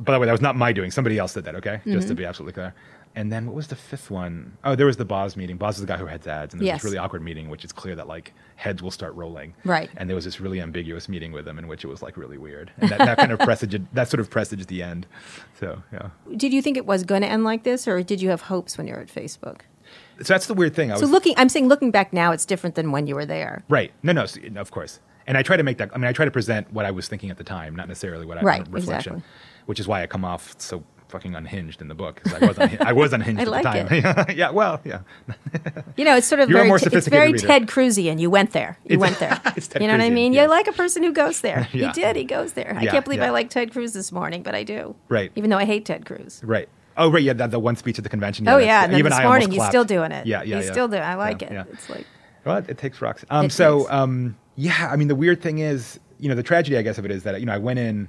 Speaker 3: By the way, that was not my doing. Somebody else did that. Okay, just
Speaker 1: Mm-hmm.
Speaker 3: to be absolutely clear. And then what was the fifth one? Oh, there was the Boz meeting. Boz is the guy who heads ads, and there was
Speaker 1: Yes.
Speaker 3: this really awkward meeting, which is clear that like heads will start rolling.
Speaker 1: Right.
Speaker 3: And there was this really ambiguous meeting with him in which it was like really weird, and that, that kind of presaged that sort of presaged the end. So yeah.
Speaker 1: Did you think it was going to end like this, or did you have hopes when you were at Facebook?
Speaker 3: So that's the weird thing. I
Speaker 1: So
Speaker 3: was
Speaker 1: looking, I'm saying looking back now, it's different than when you were there.
Speaker 3: right. No, no, so- of course. And I try to make that. I mean, I try to present what I was thinking at the time, not necessarily what I
Speaker 1: Right,
Speaker 3: reflection.
Speaker 1: exactly.
Speaker 3: Which is why I come off so fucking unhinged in the book I was unhi- I was unhinged
Speaker 1: I
Speaker 3: at
Speaker 1: like
Speaker 3: the time. yeah. Well, yeah.
Speaker 1: You know, it's sort of
Speaker 3: You're
Speaker 1: very,
Speaker 3: more
Speaker 1: it's very
Speaker 3: reader.
Speaker 1: Ted Cruzian. You went there. You
Speaker 3: It's-
Speaker 1: went there. you know what I mean?
Speaker 3: yes.
Speaker 1: You like a person who goes there.
Speaker 3: Yeah.
Speaker 1: He did. He goes there. I can't believe
Speaker 3: yeah.
Speaker 1: I like Ted Cruz this morning, but I do.
Speaker 3: Right.
Speaker 1: Even though I hate Ted Cruz.
Speaker 3: Right. Oh, right. Yeah, that the one speech at the convention.
Speaker 1: oh yeah, and
Speaker 3: even
Speaker 1: this
Speaker 3: I
Speaker 1: morning
Speaker 3: almost
Speaker 1: he's still doing it.
Speaker 3: Yeah, yeah,
Speaker 1: he's
Speaker 3: yeah.
Speaker 1: still doing. it. I like
Speaker 3: Yeah,
Speaker 1: it.
Speaker 3: yeah.
Speaker 1: It's like
Speaker 3: Well, it, it takes rocks. Um,
Speaker 1: It
Speaker 3: so, um, yeah, I mean, the weird thing is, you know, the tragedy, I guess, of it is that you know I went in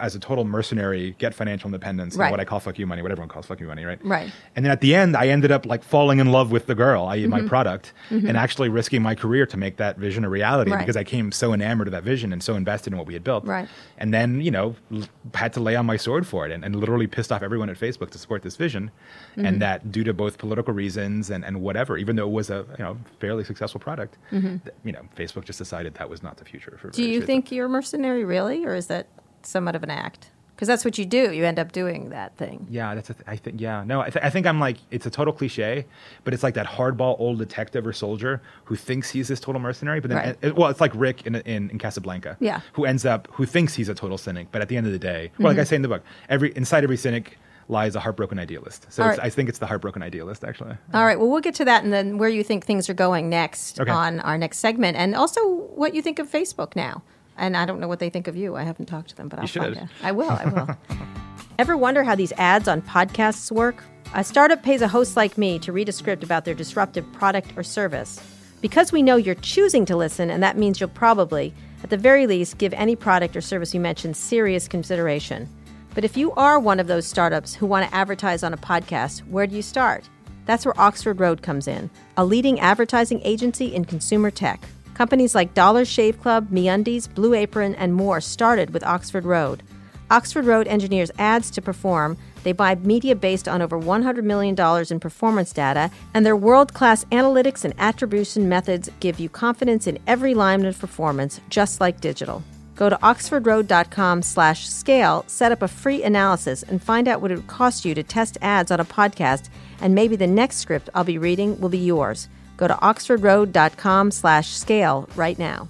Speaker 3: as a total mercenary, get financial independence,
Speaker 1: Right.
Speaker 3: what I call fuck you money, what everyone calls fuck you money, right?
Speaker 1: Right.
Speaker 3: And then at the end, I ended up like falling in love with the girl, i.e.,
Speaker 1: Mm-hmm.
Speaker 3: my product, and actually risking my career to make that vision a reality
Speaker 1: Right.
Speaker 3: because I came so enamored of that vision and so invested in what we had built.
Speaker 1: Right.
Speaker 3: And then, you know, l- had to lay on my sword for it and, and literally pissed off everyone at Facebook to support this vision.
Speaker 1: Mm-hmm.
Speaker 3: And that due to both political reasons and, and whatever, even though it was a you know fairly successful product, th- you know, Facebook just decided that was not the future for
Speaker 1: Mm-hmm. Do you think you're a mercenary, really, or is that somewhat of an act? Because that's what you do. You end up doing that thing.
Speaker 3: Yeah, that's. A th- I think. Yeah, no, I, th- I think I'm like it's a total cliche, but it's like that hardball old detective or soldier who thinks he's this total mercenary, but then
Speaker 1: Right.
Speaker 3: it- well, it's like Rick in, in in Casablanca.
Speaker 1: Yeah.
Speaker 3: who ends up who thinks he's a total cynic, but at the end of the day, well,
Speaker 1: Mm-hmm.
Speaker 3: like I say in the book, every inside every cynic lies a heartbroken idealist. So
Speaker 1: right.
Speaker 3: I think it's the heartbroken idealist actually.
Speaker 1: All right. Well, we'll get to that, and then where you think things are going next
Speaker 3: Okay.
Speaker 1: on our next segment, and also what you think of Facebook now. And I don't know what they think of you. I haven't talked to them, but I'll find out. I will. I will. Ever wonder how these ads on podcasts work? A startup pays a host like me to read a script about their disruptive product or service. Because we know you're choosing to listen, and that means you'll probably, at the very least, give any product or service you mention serious consideration. But if you are one of those startups who want to advertise on a podcast, where do you start? That's where Oxford Road comes in, a leading advertising agency in consumer tech. Companies like Dollar Shave Club, MeUndies, Blue Apron, and more started with Oxford Road. Oxford Road engineers ads to perform. They buy media based on over $100 million in performance data, and their world class analytics and attribution methods give you confidence in every line of performance, just like digital. Go to oxfordroad.com slash scale, set up a free analysis, and find out what it would cost you to test ads on a podcast, and maybe the next script I'll be reading will be yours. Go to oxfordroad.com slash scale right now.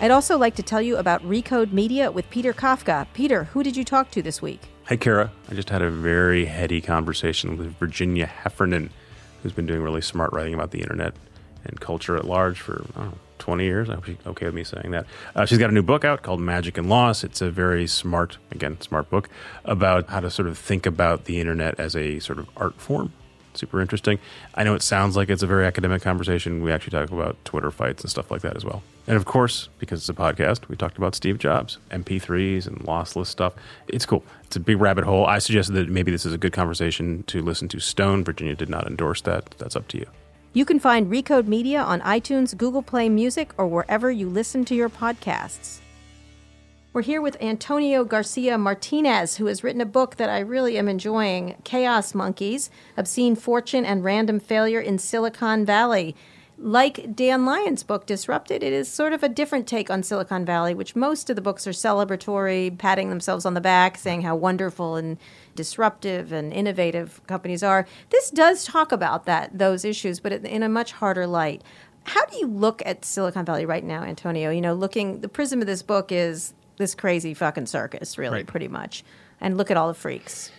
Speaker 1: I'd also like to tell you about Recode Media with Peter Kafka. Peter, who did you talk to this week?
Speaker 4: Hi, Kara. I just had a very heady conversation with Virginia Heffernan, who's been doing really smart writing about the internet. and culture at large for know, 20 years. I hope she's okay with me saying that. Uh, she's got a new book out called Magic and Loss. It's a very smart, again, smart book about how to sort of think about the internet as a sort of art form. Super interesting. I know it sounds like it's a very academic conversation. We actually talk about Twitter fights and stuff like that as well. And of course, because it's a podcast, we talked about Steve Jobs, MP3s and lossless stuff. It's cool. It's a big rabbit hole. I suggested that maybe this is a good conversation to listen to Stone. Virginia did not endorse that. That's up to you.
Speaker 1: You can find Recode Media on iTunes, Google Play Music, or wherever you listen to your podcasts. We're here with Antonio Garcia Martinez, who has written a book that I really am enjoying Chaos Monkeys Obscene Fortune and Random Failure in Silicon Valley. Like Dan Lyon's book, Disrupted, it is sort of a different take on Silicon Valley, which most of the books are celebratory, patting themselves on the back, saying how wonderful and disruptive and innovative companies are. This does talk about that those issues, but in a much harder light. How do you look at Silicon Valley right now, Antonio? You know, looking the prism of this book is this crazy fucking circus, really,
Speaker 3: Right.
Speaker 1: pretty much. And look at all the freaks.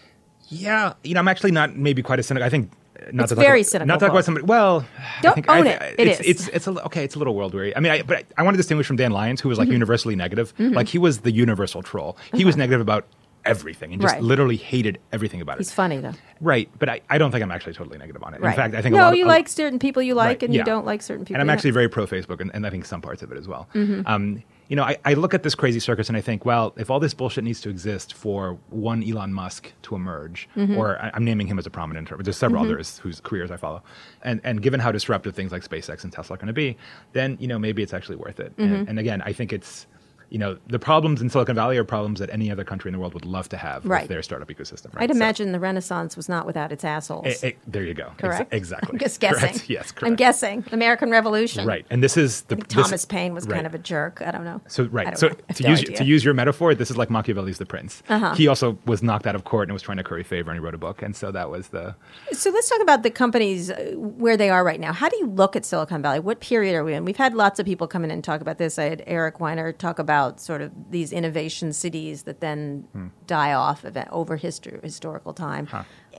Speaker 3: Yeah, you know, I'm actually not maybe quite a cynic. I think uh, not
Speaker 1: It's
Speaker 3: to talk
Speaker 1: very
Speaker 3: about,
Speaker 1: cynical
Speaker 3: Not to talk about somebody. Well,
Speaker 1: Don't
Speaker 3: I think,
Speaker 1: own
Speaker 3: I,
Speaker 1: it. It
Speaker 3: it's,
Speaker 1: is.
Speaker 3: It's it's a, okay. It's a little world weary. I mean, I, but I, I want to distinguish from Dan Lyons, who was like
Speaker 1: Mm-hmm.
Speaker 3: universally negative. Like he was the universal troll. He was negative about everything and just.
Speaker 1: Right.
Speaker 3: literally hated everything about it.
Speaker 1: He's funny though.
Speaker 3: Right, but I, I don't think I'm actually totally negative on it.
Speaker 1: Right.
Speaker 3: In fact, I think
Speaker 1: no,
Speaker 3: a lot of,
Speaker 1: you
Speaker 3: a-
Speaker 1: like certain people you like,
Speaker 3: Right,
Speaker 1: and you don't like certain people.
Speaker 3: and I'm actually very pro Facebook, and, and I think some parts of it as well.
Speaker 1: Mm-hmm.
Speaker 3: Um, you know, I, I look at this crazy circus and I think, well, if all this bullshit needs to exist for one Elon Musk to emerge,
Speaker 1: Mm-hmm.
Speaker 3: or I, I'm naming him as a prominent but there's several others whose careers I follow, and and given how disruptive things like SpaceX and Tesla are going to be, then you know maybe it's actually worth it.
Speaker 1: Mm-hmm.
Speaker 3: And, and again, I think it's. You know, the problems in Silicon Valley are problems that any other country in the world would love to have
Speaker 1: Right.
Speaker 3: with their startup ecosystem. Right?
Speaker 1: I'd
Speaker 3: So-
Speaker 1: imagine the Renaissance was not without its assholes.
Speaker 3: There you go.
Speaker 1: Correct.
Speaker 3: exactly.
Speaker 1: I'm just guessing.
Speaker 3: Correct. Yes. Correct.
Speaker 1: I'm guessing. American Revolution.
Speaker 3: Right. And this is the
Speaker 1: I think
Speaker 3: this-
Speaker 1: Thomas Paine was
Speaker 3: right.
Speaker 1: kind of a jerk. I don't know.
Speaker 3: So right. So
Speaker 1: know.
Speaker 3: To
Speaker 1: no
Speaker 3: use
Speaker 1: idea.
Speaker 3: to use your metaphor, this is like Machiavelli's The Prince.
Speaker 1: Uh-huh.
Speaker 3: He also was knocked out of court and was trying to curry favor, and he wrote a book, and so that was the.
Speaker 1: So let's talk about the companies uh, where they are right now. How do you look at Silicon Valley? What period are we in? We've had lots of people come in and talk about this. I had Eric Weiner talk about sort of these innovation cities that then
Speaker 3: Hmm.
Speaker 1: die off event, over history, historical time.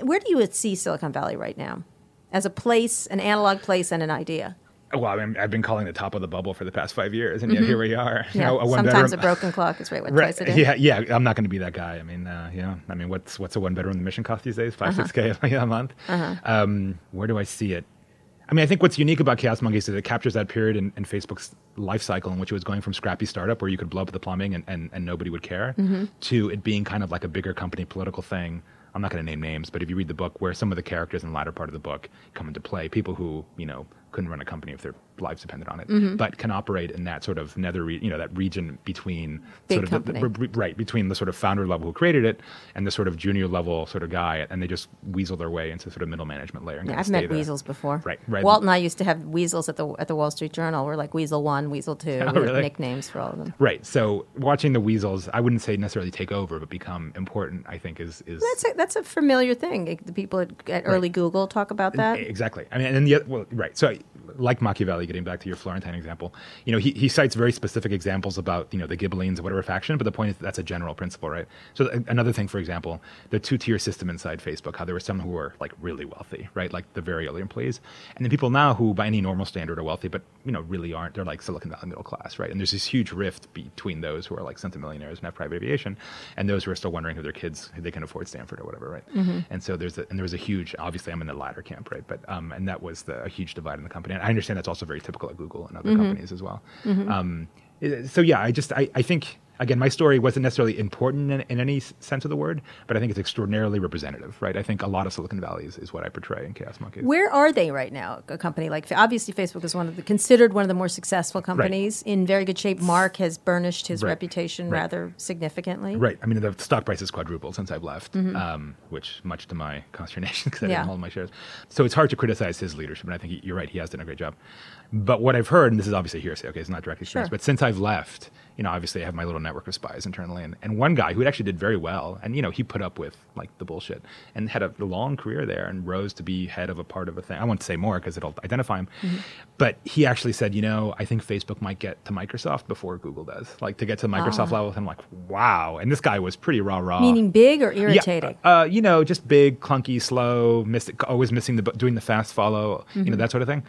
Speaker 1: Where do you see Silicon Valley right now? As a place, an analog place, and an idea.
Speaker 3: Well, I mean, I've been calling the top of the bubble for the past five years, and yet here we are. You
Speaker 1: Mm-hmm. Yeah.
Speaker 3: know, a one
Speaker 1: Sometimes a broken clock is right what
Speaker 3: Right.
Speaker 1: twice a day.
Speaker 3: Yeah, yeah. I'm not going to be that guy. I mean, uh, you know, I mean, what's what's a one bedroom in the mission cost these days?
Speaker 1: Uh-huh.
Speaker 3: 5 six k a month. Um, where do I see it? I mean, I think what's unique about Chaos Monkeys is that it captures that period in, in Facebook's life cycle in which it was going from scrappy startup where you could blow up the plumbing and, and, and nobody would care
Speaker 1: Mm-hmm.
Speaker 3: to it being kind of like a bigger company political thing. I'm not going to name names, but if you read the book, where some of the characters in the latter part of the book come into play, people who you know couldn't run a company if their lives depended on it,
Speaker 1: Mm-hmm.
Speaker 3: but can operate in that sort of nether, re- you know, that region between
Speaker 1: Big
Speaker 3: sort of the- the, right between the sort of founder level who created it and the sort of junior level sort of guy, and they just weasel their way into sort of middle management layer. And
Speaker 1: Yeah, I've met
Speaker 3: there.
Speaker 1: weasels before.
Speaker 3: Right, right.
Speaker 1: Walt and I used to have weasels at the at the Wall Street Journal. We're like Weasel One, Weasel Two.
Speaker 3: Oh,
Speaker 1: We
Speaker 3: really?
Speaker 1: Nicknames for all of them.
Speaker 3: Right. So watching the weasels, I wouldn't say necessarily take over, but become important. I think is is
Speaker 1: That's a, that's a familiar thing. The people at, at early Google talk about that.
Speaker 3: Exactly. I mean, and the well, right. So, like Machiavelli, getting back to your Florentine example, you know, he, he cites very specific examples about you know the Ghibellines or whatever faction, but the point is that's a general principle, right? So a- another thing, for example, the two tier system inside Facebook, how there were some who were like really wealthy, right, like the very early employees, and then people now who, by any normal standard, are wealthy, but you know really aren't. They're like Silicon Valley middle class, right? And there's this huge rift between those who are like centimillionaires and have private aviation, and those who are still wondering who their kids who they can afford Stanford or whatever, right? And so there's a, and there was a huge. Obviously, I'm in the latter camp, right? But um, and that was the, a huge divide in the company. And I understand that's also very typical at Google and other companies as well. Um, so yeah, I just I, I think again my story wasn't necessarily important in, in any sense of the word, but I think it's extraordinarily representative, right? I think a lot of Silicon Valley is, is what I portray in Chaos Monkeys.
Speaker 1: Where are they right now? A company like obviously Facebook is one of the considered one of the more successful companies in very good shape. Mark has burnished his
Speaker 3: Right.
Speaker 1: reputation
Speaker 3: Right.
Speaker 1: rather significantly.
Speaker 3: Right. I mean, the stock price has quadrupled since I've left, um, which much to my consternation because I
Speaker 1: Mm-hmm. Yeah.
Speaker 3: didn't hold my shares. So it's hard to criticize his leadership, and I think he, you're right. He has done a great job. But what I've heard, and this is obviously hearsay, okay, it's not direct experience,
Speaker 1: Sure.
Speaker 3: but since I've left, you know, obviously I have my little network of spies internally, and, and one guy who actually did very well, and you know he put up with like the bullshit, and had a, long career there, and rose to be head of a part of a thing. I won't say more because it'll identify him,
Speaker 1: Mm-hmm.
Speaker 3: but he actually said, you know, I think Facebook might get to Microsoft before Google does, like to get to the Microsoft level. And I'm like, wow, and this guy was pretty raw.
Speaker 1: Ah. Meaning big or irritating?
Speaker 3: Yeah, uh, you know, just big, clunky, slow, miss, always missing the doing the fast follow, you
Speaker 1: Mm-hmm.
Speaker 3: know, that sort of thing.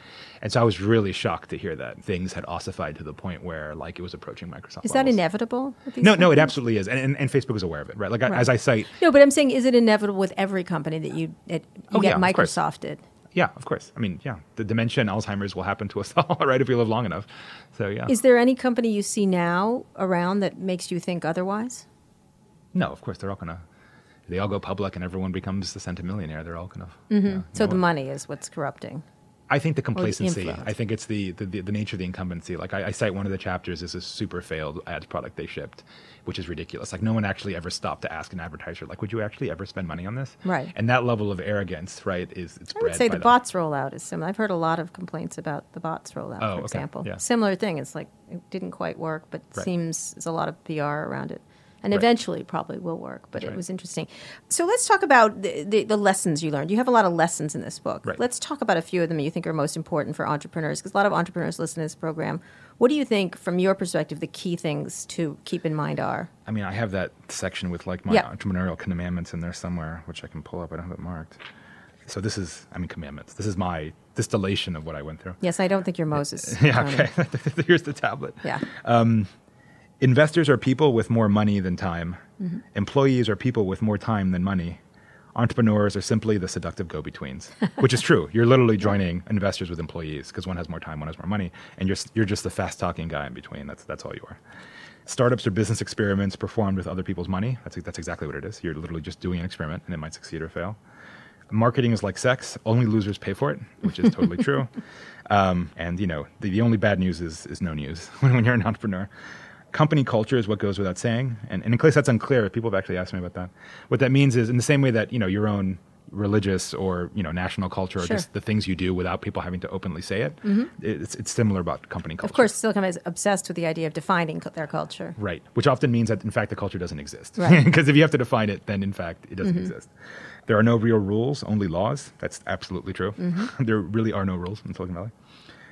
Speaker 3: And so I was really shocked to hear that things had ossified to the point where like it was approaching Microsoft.
Speaker 1: is that
Speaker 3: levels.
Speaker 1: inevitable? with these
Speaker 3: No, no, it absolutely is, and, and, and Facebook is aware of it, right? Like I, as I cite,
Speaker 1: No, but I'm saying, is it inevitable with every company that you it, you
Speaker 3: Oh,
Speaker 1: get
Speaker 3: yeah, of.
Speaker 1: Microsoft did?
Speaker 3: yeah, of course. I mean, yeah, the dementia and Alzheimer's will happen to us all, right, if we live long enough. So yeah,
Speaker 1: Is there any company you see now around that makes you think otherwise?
Speaker 3: no, of course they're all gonna. They all go public, and everyone becomes the centimillionaire. They're all kind of.
Speaker 1: Mm-hmm.
Speaker 3: yeah,
Speaker 1: So the money is what's corrupting.
Speaker 3: I think the complacency.
Speaker 1: influence.
Speaker 3: I think it's the, the, the, the nature of the incumbency. Like I, I cite one of the chapters is a super failed ad product they shipped, which is ridiculous. Like no one actually ever stopped to ask an advertiser, like, would you actually ever spend money on this?
Speaker 1: Right.
Speaker 3: And that level of arrogance, right, is it's
Speaker 1: I would say the
Speaker 3: them.
Speaker 1: bots rollout is similar. I've heard a lot of complaints about the bots rollout,
Speaker 3: Oh,
Speaker 1: for
Speaker 3: okay.
Speaker 1: example.
Speaker 3: Yeah.
Speaker 1: Similar thing. It's like it didn't quite work, but
Speaker 3: Right.
Speaker 1: seems there's a lot of PR around it. And
Speaker 3: Right.
Speaker 1: eventually probably will work, but it was interesting. So let's talk about the, the, the lessons you learned. You have a lot of lessons in this book.
Speaker 3: Right.
Speaker 1: Let's talk about a few of them that you think are most important for entrepreneurs, because a lot of entrepreneurs listen to this program. What do you think, from your perspective, the key things to keep in mind are?
Speaker 3: I mean, I have that section with like my entrepreneurial commandments in there somewhere, which I can pull up. I don't have it marked. So this is, I mean, commandments. This is my distillation of what I went through.
Speaker 1: Yes, I don't think you're Moses.
Speaker 3: Yeah, okay. Here's the tablet.
Speaker 1: Yeah.
Speaker 3: Um, Investors are people with more money than time.
Speaker 1: Mm-hmm.
Speaker 3: Employees are people with more time than money. Entrepreneurs are simply the seductive go betweens, which is true. You're literally joining investors with employees because one has more time, one has more money, and you're, you're just the fast talking guy in between. That's, that's all you are. Startups are business experiments performed with other people's money. That's, that's exactly what it is. You're literally just doing an experiment and it might succeed or fail. Marketing is like sex, only losers pay for it, which is totally true. Um, and, you know, the, the only bad news is, is no news when, when you're an entrepreneur. Company culture is what goes without saying. And, and in case that's unclear, if people have actually asked me about that. What that means is in the same way that, you know, your own religious or, you know, national culture or
Speaker 1: Sure.
Speaker 3: just the things you do without people having to openly say it, it's, it's similar about company culture.
Speaker 1: Of course, Silicon Valley is obsessed with the idea of defining their culture.
Speaker 3: Right, which often means that in fact the culture doesn't exist.
Speaker 1: Right. Mm-hmm.
Speaker 3: Because if you have to define it, then in fact it doesn't exist. There are no real rules, only laws. That's absolutely true.
Speaker 1: Mm-hmm.
Speaker 3: there really are no rules in Silicon Valley.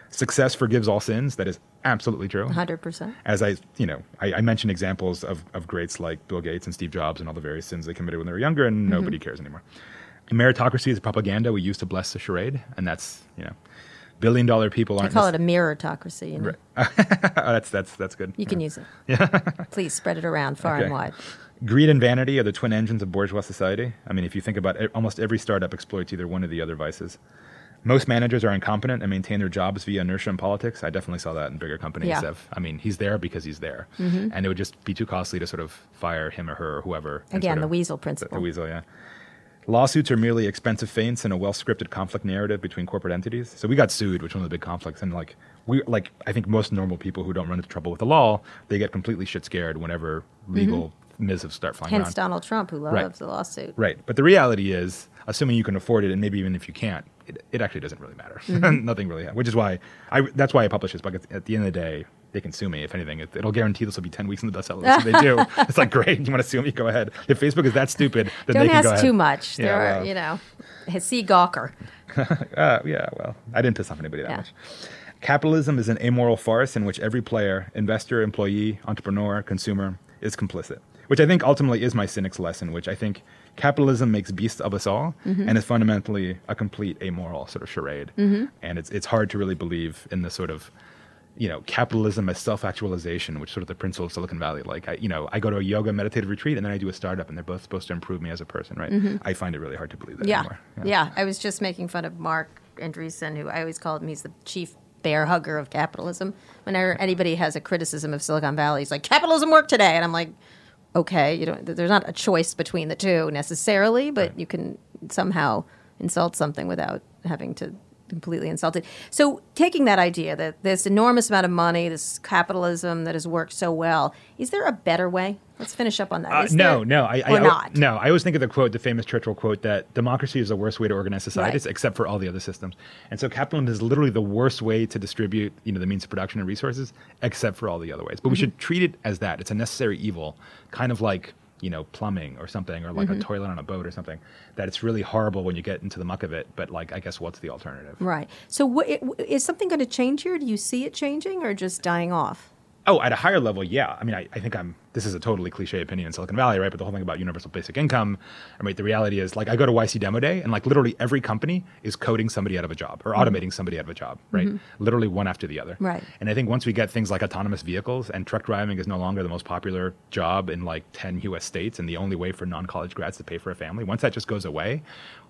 Speaker 3: Success forgives all sins. That is absolutely true.
Speaker 1: 100%.
Speaker 3: As I, you know, I, I mentioned examples of, of greats like Bill Gates and Steve Jobs and all the various sins they committed when they were younger, and
Speaker 1: Mm-hmm.
Speaker 3: nobody cares anymore. Meritocracy is propaganda we use to bless the charade, and that's, you know, billion dollar people aren't.
Speaker 1: call
Speaker 3: nec-
Speaker 1: it a mirrortocracy. You, know?
Speaker 3: that's that's that's good.
Speaker 1: you can use it. Yeah. Please spread it around far and wide.
Speaker 3: Greed and vanity are the twin engines of bourgeois society. I mean, if you think about it, almost every startup exploits either one of the other vices. Most managers are incompetent and maintain their jobs via inertia and politics. I definitely saw that in bigger companies.
Speaker 1: Yeah. Mm-hmm.
Speaker 3: I mean, he's there because he's there, and it would just be too costly to sort of fire him or her or whoever.
Speaker 1: Again, the
Speaker 3: of-
Speaker 1: weasel principle.
Speaker 3: The, weasel, yeah. Lawsuits are merely expensive feints in a well-scripted conflict narrative between corporate entities. So we got sued, which one of the big conflicts, and like we, like I think most normal people who don't run into trouble with the law, they get completely shit scared whenever legal missives start flying
Speaker 1: Mm-hmm. Hence
Speaker 3: around.
Speaker 1: Donald Trump, who loves
Speaker 3: Right.
Speaker 1: the lawsuit.
Speaker 3: Right. But the reality is, assuming you can afford it, and maybe even if you can't, it, it actually doesn't really matter.
Speaker 1: Mm-hmm.
Speaker 3: Nothing really. Which is why I. That's why I publish this book. At, at the end of the day, they can sue me. If anything, it, it'll guarantee this will be ten weeks in the bestseller list. if they do, it's like great. You want to sue me? Go ahead. If Facebook is that stupid, then
Speaker 1: Don't
Speaker 3: they can go
Speaker 1: ask
Speaker 3: ahead.
Speaker 1: too much.
Speaker 3: Yeah,
Speaker 1: there are,
Speaker 3: well,
Speaker 1: you know, see Gawker.
Speaker 3: uh, yeah. Well, I didn't piss off anybody that
Speaker 1: Yeah.
Speaker 3: much. Capitalism is an amoral farce in which every player, investor, employee, entrepreneur, consumer, is complicit. Which I think ultimately is my cynic's lesson, which I think capitalism makes beasts of us all
Speaker 1: Mm-hmm.
Speaker 3: and is fundamentally a complete amoral sort of charade.
Speaker 1: Mm-hmm.
Speaker 3: And it's, it's hard to really believe in the sort of, you know, capitalism as self-actualization, which sort of the principle of Silicon Valley. Like, I, you know, I go to a yoga meditative retreat and then I do a startup and they're both supposed to improve me as a person, right? I find it really hard to believe that
Speaker 1: Mm-hmm. Yeah.
Speaker 3: anymore.
Speaker 1: yeah. I was just making fun of Marc Andreessen, who I always call him, he's the chief bear hugger of capitalism. Whenever anybody has a criticism of Silicon Valley, he's like, capitalism worked today. And I'm like, okay, you don't, there's not a choice between the two necessarily, but you can somehow insult something without having to completely insulted. So, taking that idea that this enormous amount of money, this capitalism that has worked so well, is there a better way? Let's finish up on that.
Speaker 3: Uh, no,
Speaker 1: there-
Speaker 3: no, I,
Speaker 1: or
Speaker 3: I,
Speaker 1: not.
Speaker 3: No, I always think of the quote, the famous Churchill quote, that democracy is the worst way to organize societies,
Speaker 1: Right.
Speaker 3: except for all the other systems. And so capitalism is literally the worst way to distribute, you know, the means of production and resources, except for all the other ways. But we
Speaker 1: Mm-hmm.
Speaker 3: should treat it as that. It's a necessary evil, kind of like you know plumbing or something, or like
Speaker 1: Mm-hmm.
Speaker 3: a toilet on a boat or something. That it's really horrible when you get into the muck of it. But like, I guess what's the alternative?
Speaker 1: Right. So, what, is something going to change here? Do you see it changing or just dying off?
Speaker 3: Oh, at a higher level, yeah. I mean, I, I think I'm. This is a totally cliche opinion in Silicon Valley, right? But the whole thing about universal basic income, I mean, the reality is, like, I go to YC Demo Day, and like, literally every company is coding somebody out of a job or automating somebody out of a job, right? Literally one after the other.
Speaker 1: Right.
Speaker 3: And I think once we get things like autonomous vehicles and truck driving is no longer the most popular job in like 10 US states and the only way for non college grads to pay for a family, once that just goes away,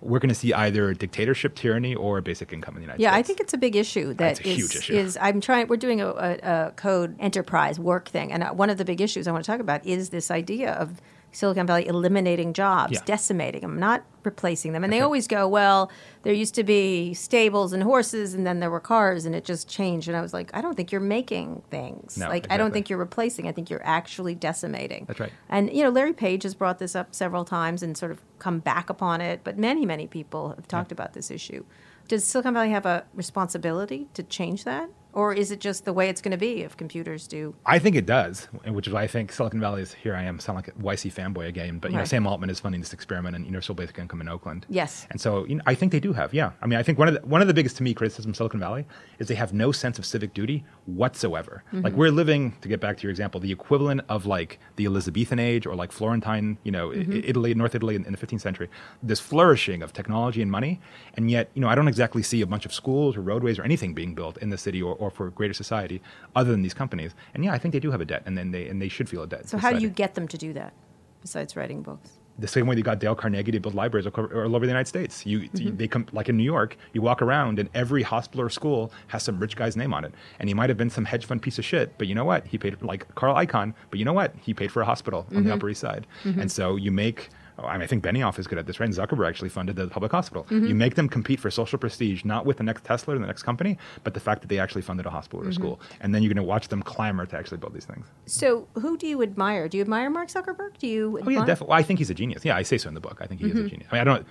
Speaker 3: we're going to see either dictatorship, tyranny, or basic income in the United States.
Speaker 1: Yeah, I think it's a big issue. That is-
Speaker 3: huge issue.
Speaker 1: is- I'm trying. We're doing a, a, a code enterprise work thing, and uh, one of the big issues I want to talk about is this idea of Silicon Valley eliminating jobs,
Speaker 3: Yeah.
Speaker 1: decimating them, not replacing them. And they always go, "Well, there used to be stables and horses, and then there were cars, and it just changed." And I was like, "I don't think you're making things.
Speaker 3: No,
Speaker 1: like I don't think you're replacing. I think you're actually decimating."
Speaker 3: That's right.
Speaker 1: And you know, Larry Page has brought this up several times and sort of come back upon it, but many, many people have talked about this issue. Does Silicon Valley have a responsibility to change that? Or is it just the way it's going to be if computers do?
Speaker 3: I think it does, which is why I think Silicon Valley is here. I am sound like a YC fanboy again, but you know Sam Altman is funding this experiment in universal basic income in Oakland.
Speaker 1: Yes.
Speaker 3: and so you know, I think they do have. Yeah, I mean, I think one of the, one of the biggest to me criticism of Silicon Valley is they have no sense of civic duty whatsoever.
Speaker 1: Mm-hmm.
Speaker 3: Like we're living, to get back to your example, the equivalent of like the Elizabethan age or like Florentine, you know,
Speaker 1: Mm-hmm.
Speaker 3: Italy, North Italy in, in the 15th century. This flourishing of technology and money, and yet you know I don't exactly see a bunch of schools or roadways or anything being built in the city or, or for greater society other than these companies. And yeah, I think they do have a debt, and then they and they should feel a debt.
Speaker 1: So how do you get them to do that besides writing books?
Speaker 3: the same way they got Dale Carnegie to build libraries all over the United States. You,
Speaker 1: Mm-hmm.
Speaker 3: you- they come like in New York. You walk around, and every hospital or school has some rich guy's name on it. And he might have been some hedge fund piece of shit, but you know what? He paid like Carl Icahn, but you know what? He paid for a hospital on
Speaker 1: Mm-hmm.
Speaker 3: the Upper East Side. And so you make. Oh, I, mean, I think Benioff is good at this, right? And Zuckerberg actually funded the public hospital.
Speaker 1: Mm-hmm.
Speaker 3: You make them compete for social prestige, not with the next Tesla or the next company, but the fact that they actually funded a hospital or a school. And then you're going to watch them clamor to actually build these things.
Speaker 1: So who do you admire? Do you admire Mark Zuckerberg? Do you?
Speaker 3: Oh yeah, definitely. Well, I think he's a genius. Yeah, I say so in the book. I think he
Speaker 1: Mm-hmm.
Speaker 3: is a genius. I mean, I don't,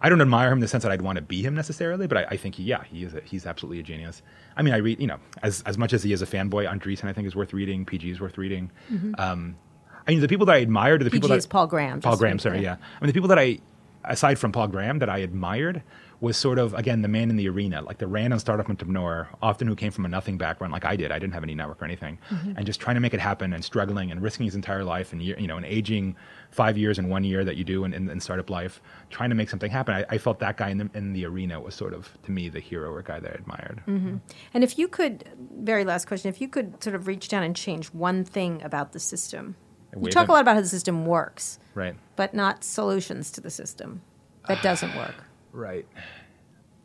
Speaker 3: I don't admire him in the sense that I'd want to be him necessarily, but I, I think he, yeah, he is. A, he's absolutely a genius. I mean, I read, you know, as as much as he is a fanboy, Andreessen I think is worth reading. PG is worth reading. Um, I mean, the people that I admired are the people
Speaker 1: PG
Speaker 3: that
Speaker 1: is Paul Graham,
Speaker 3: Paul Graham, sorry,
Speaker 1: yeah.
Speaker 3: yeah. I mean, the people that I, aside from Paul Graham, that I admired was sort of again the man in the arena, like the random startup entrepreneur, often who came from a nothing background, like I did. I didn't have any network or anything,
Speaker 1: Mm-hmm.
Speaker 3: and just trying to make it happen and struggling and risking his entire life and you know, and aging five years in one year that you do in, in, in startup life, trying to make something happen. I, I felt that guy in the, in the arena was sort of to me the hero or guy that I admired.
Speaker 1: Mm-hmm. And if you could, very last question, if you could sort of reach down and change one thing about the system,
Speaker 3: wave
Speaker 1: talk a lot about how the system works,
Speaker 3: Right,
Speaker 1: but not solutions to the system that doesn't work.
Speaker 3: right.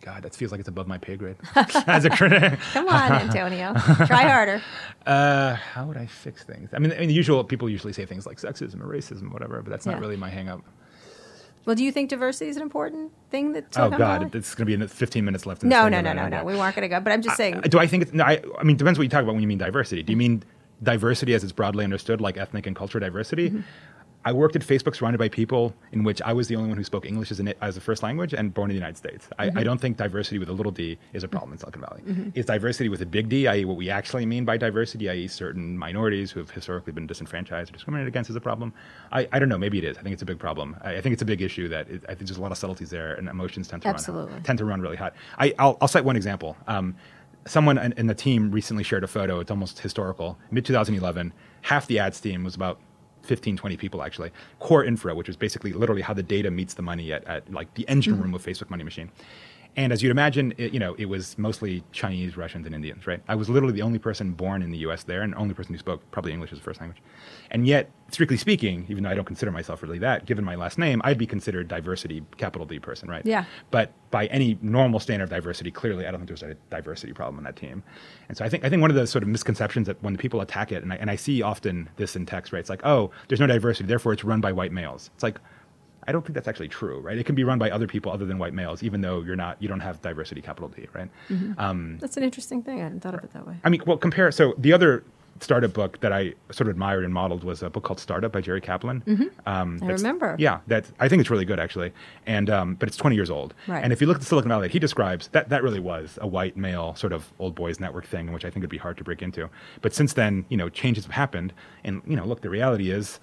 Speaker 3: God, that feels like it's above my pay grade. As a critic,
Speaker 1: Come on, Antonio, try harder.
Speaker 3: Uh, how would I fix things? I mean, I mean, the usual people usually say things like sexism or racism, or whatever, but that's
Speaker 1: Yeah.
Speaker 3: not really my hang up.
Speaker 1: Well, do you think diversity is an important thing that?
Speaker 3: Oh God, it's going to be in 15 minutes left.
Speaker 1: No, no, no, no, no. We weren't going to go. But I'm just saying.
Speaker 3: Do I think it's? No, I, I mean, it depends what you talk about when you mean diversity. Do you mean diversity as it's broadly understood, like ethnic and cultural diversity?
Speaker 1: Mm-hmm.
Speaker 3: I worked at Facebook surrounded by people in which I was the only one who spoke English as, an, as a first language and born in the United States. I,
Speaker 1: Mm-hmm.
Speaker 3: I don't think diversity with a little d is a problem in Silicon Valley. Is diversity with a big D, i.e., what we actually mean by diversity, i.e., certain minorities who have historically been disenfranchised or discriminated against, is a problem? I, I don't know. Maybe it is. I think it's a big problem. I, I think it's a big issue that it, I think there's a lot of subtleties there and emotions tend to
Speaker 1: Absolutely.
Speaker 3: run tend to run really hot. I, I'll, I'll cite one example. Um, someone in, the team recently shared a photo. It's almost historical. Mid 2011, half the ads team was about 15, 20 people actually. Core infra, which was basically literally how the data meets the money at, at like the engine hmm. room of Facebook Money Machine. And as you'd imagine, it, you know, it was mostly Chinese, Russians, and Indians, right? I was literally the only person born in the U.S. there, and the only person who spoke probably English as a first language. And yet, strictly speaking, even though I don't consider myself really that, given my last name, I'd be considered diversity, capital D person, right?
Speaker 1: Yeah.
Speaker 3: But by any normal standard of diversity, clearly, I don't think there's a diversity problem on that team. And so I think I think one of the sort of misconceptions that when the people attack it, and I, and I see often this in text, right? It's like, oh, there's no diversity, therefore it's run by white males. It's like, I don't think that's actually true, right? It can be run by other people other than white males, even though you're not, you don't have diversity capital D, right? Um,
Speaker 1: That's an interesting thing. I hadn't thought of it that way.
Speaker 3: I mean, well, compare. So the other startup book that I sort of admired and modeled was a book called Startup by Jerry Kaplan. Um,
Speaker 1: I remember.
Speaker 3: Yeah, that I think it's really good actually, and um, but it's 20 years old.
Speaker 1: Right.
Speaker 3: And if you look at the Silicon Valley, that he describes that that really was a white male sort of old boys network thing, which I think would be hard to break into. But since then, you know, changes have happened, and you know, look, the reality is.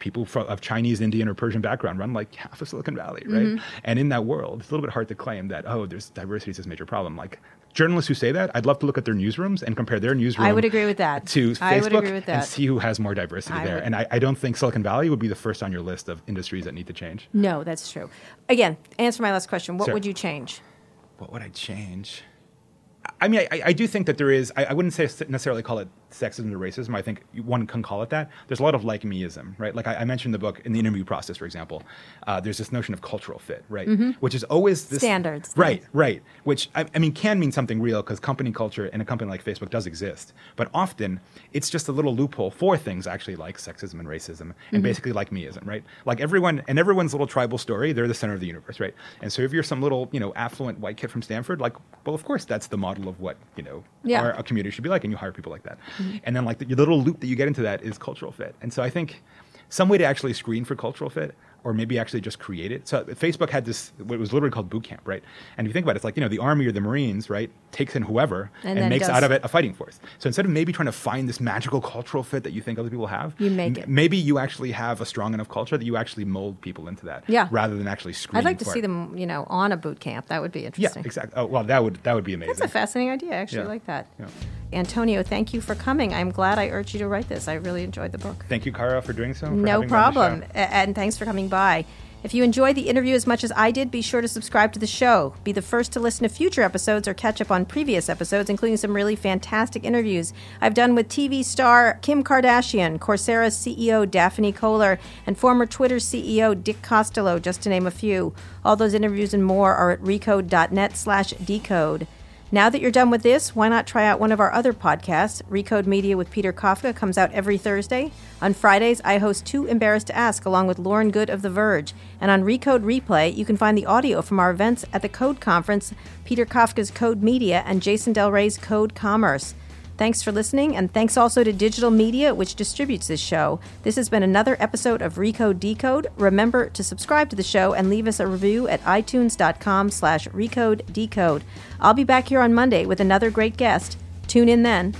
Speaker 3: People fro- of Chinese, Indian, or Persian background run like half of Silicon Valley, right?
Speaker 1: Mm-hmm.
Speaker 3: And in that world, it's a little bit hard to claim that oh, there's diversity is this major problem. Like journalists who say that, I'd love to look at their newsrooms and compare their newsroom.
Speaker 1: I would agree with that.
Speaker 3: To Facebook
Speaker 1: I would agree with
Speaker 3: and see who has more diversity
Speaker 1: I
Speaker 3: there.
Speaker 1: would-
Speaker 3: And I, I don't think Silicon Valley would be the first on your list of industries that need to change.
Speaker 1: No, that's true. Again, answer my last question. What would you change?
Speaker 3: What would I change? I mean, I, I do think that there is. I, I wouldn't say necessarily call it sexism or racism. I think one can call it that. There's a lot of like meism, right? Like I, I mentioned in the book in the interview process, for example. Uh, there's this notion of cultural fit, right? Which is always this
Speaker 1: Standards.
Speaker 3: right? Right. Which I, I mean can mean something real because company culture in a company like Facebook does exist, but often it's just a little loophole for things actually like sexism and racism, and basically like meism, right? Like everyone and everyone's little tribal story, they're the center of the universe, right? And so if you're some little you know affluent white kid from Stanford, like well, of course that's the model of what you know
Speaker 1: Yeah.
Speaker 3: our a community should be like, and you hire people like that. Mm-hmm. And then like the, your little loop that you get into that is cultural fit. And so I think some way to actually screen for cultural fit, or maybe actually just create it. So Facebook had this what was literally called boot camp, right? And if you think about it, it's like you know the army or the Marines, right, takes in whoever
Speaker 1: And
Speaker 3: and, makes
Speaker 1: does-
Speaker 3: out of it a fighting force. So instead of maybe trying to find this magical cultural fit that you think other people have,
Speaker 1: You make
Speaker 3: m-
Speaker 1: it.
Speaker 3: Maybe you actually have a strong enough culture that you actually mold people into that,
Speaker 1: Yeah.
Speaker 3: rather than actually screen.
Speaker 1: I'd like to see
Speaker 3: it.
Speaker 1: them, you know, on a boot camp. That would be interesting.
Speaker 3: Yeah, exactly. Oh well, that would that would be amazing.
Speaker 1: That's a fascinating idea. I actually
Speaker 3: Yeah.
Speaker 1: like that.
Speaker 3: Yeah.
Speaker 1: Antonio, thank you for coming. I'm glad I urged you to write this. I really enjoyed the book.
Speaker 3: Thank you, Kara, for doing so. for
Speaker 1: No
Speaker 3: having me on the
Speaker 1: problem. And thanks for coming by. If you enjoyed the interview as much as I did, be sure to subscribe to the show. Be the first to listen to future episodes or catch up on previous episodes, including some really fantastic interviews I've done with TV star Kim Kardashian, Coursera CEO Daphne Koller, and former Twitter CEO Dick Costello, just to name a few. All those interviews and more are at recode.net slash decode. Now that you're done with this, why not try out one of our other podcasts? Recode Media with Peter Kafka comes out every Thursday. On Fridays, I host Too Embarrassed to Ask along with Lauren Goode of The Verge. And on Recode Replay, you can find the audio from our events at the Code Conference, Peter Kafka's Code Media, and Jason Del Rey's Code Commerce. Thanks for listening, and thanks also to Digital Media, which distributes this show. This has been another episode of Recode Decode. Remember to subscribe to the show and leave us a review at itunes.com slash recode decode. I'll be back here on Monday with another great guest. Tune in then.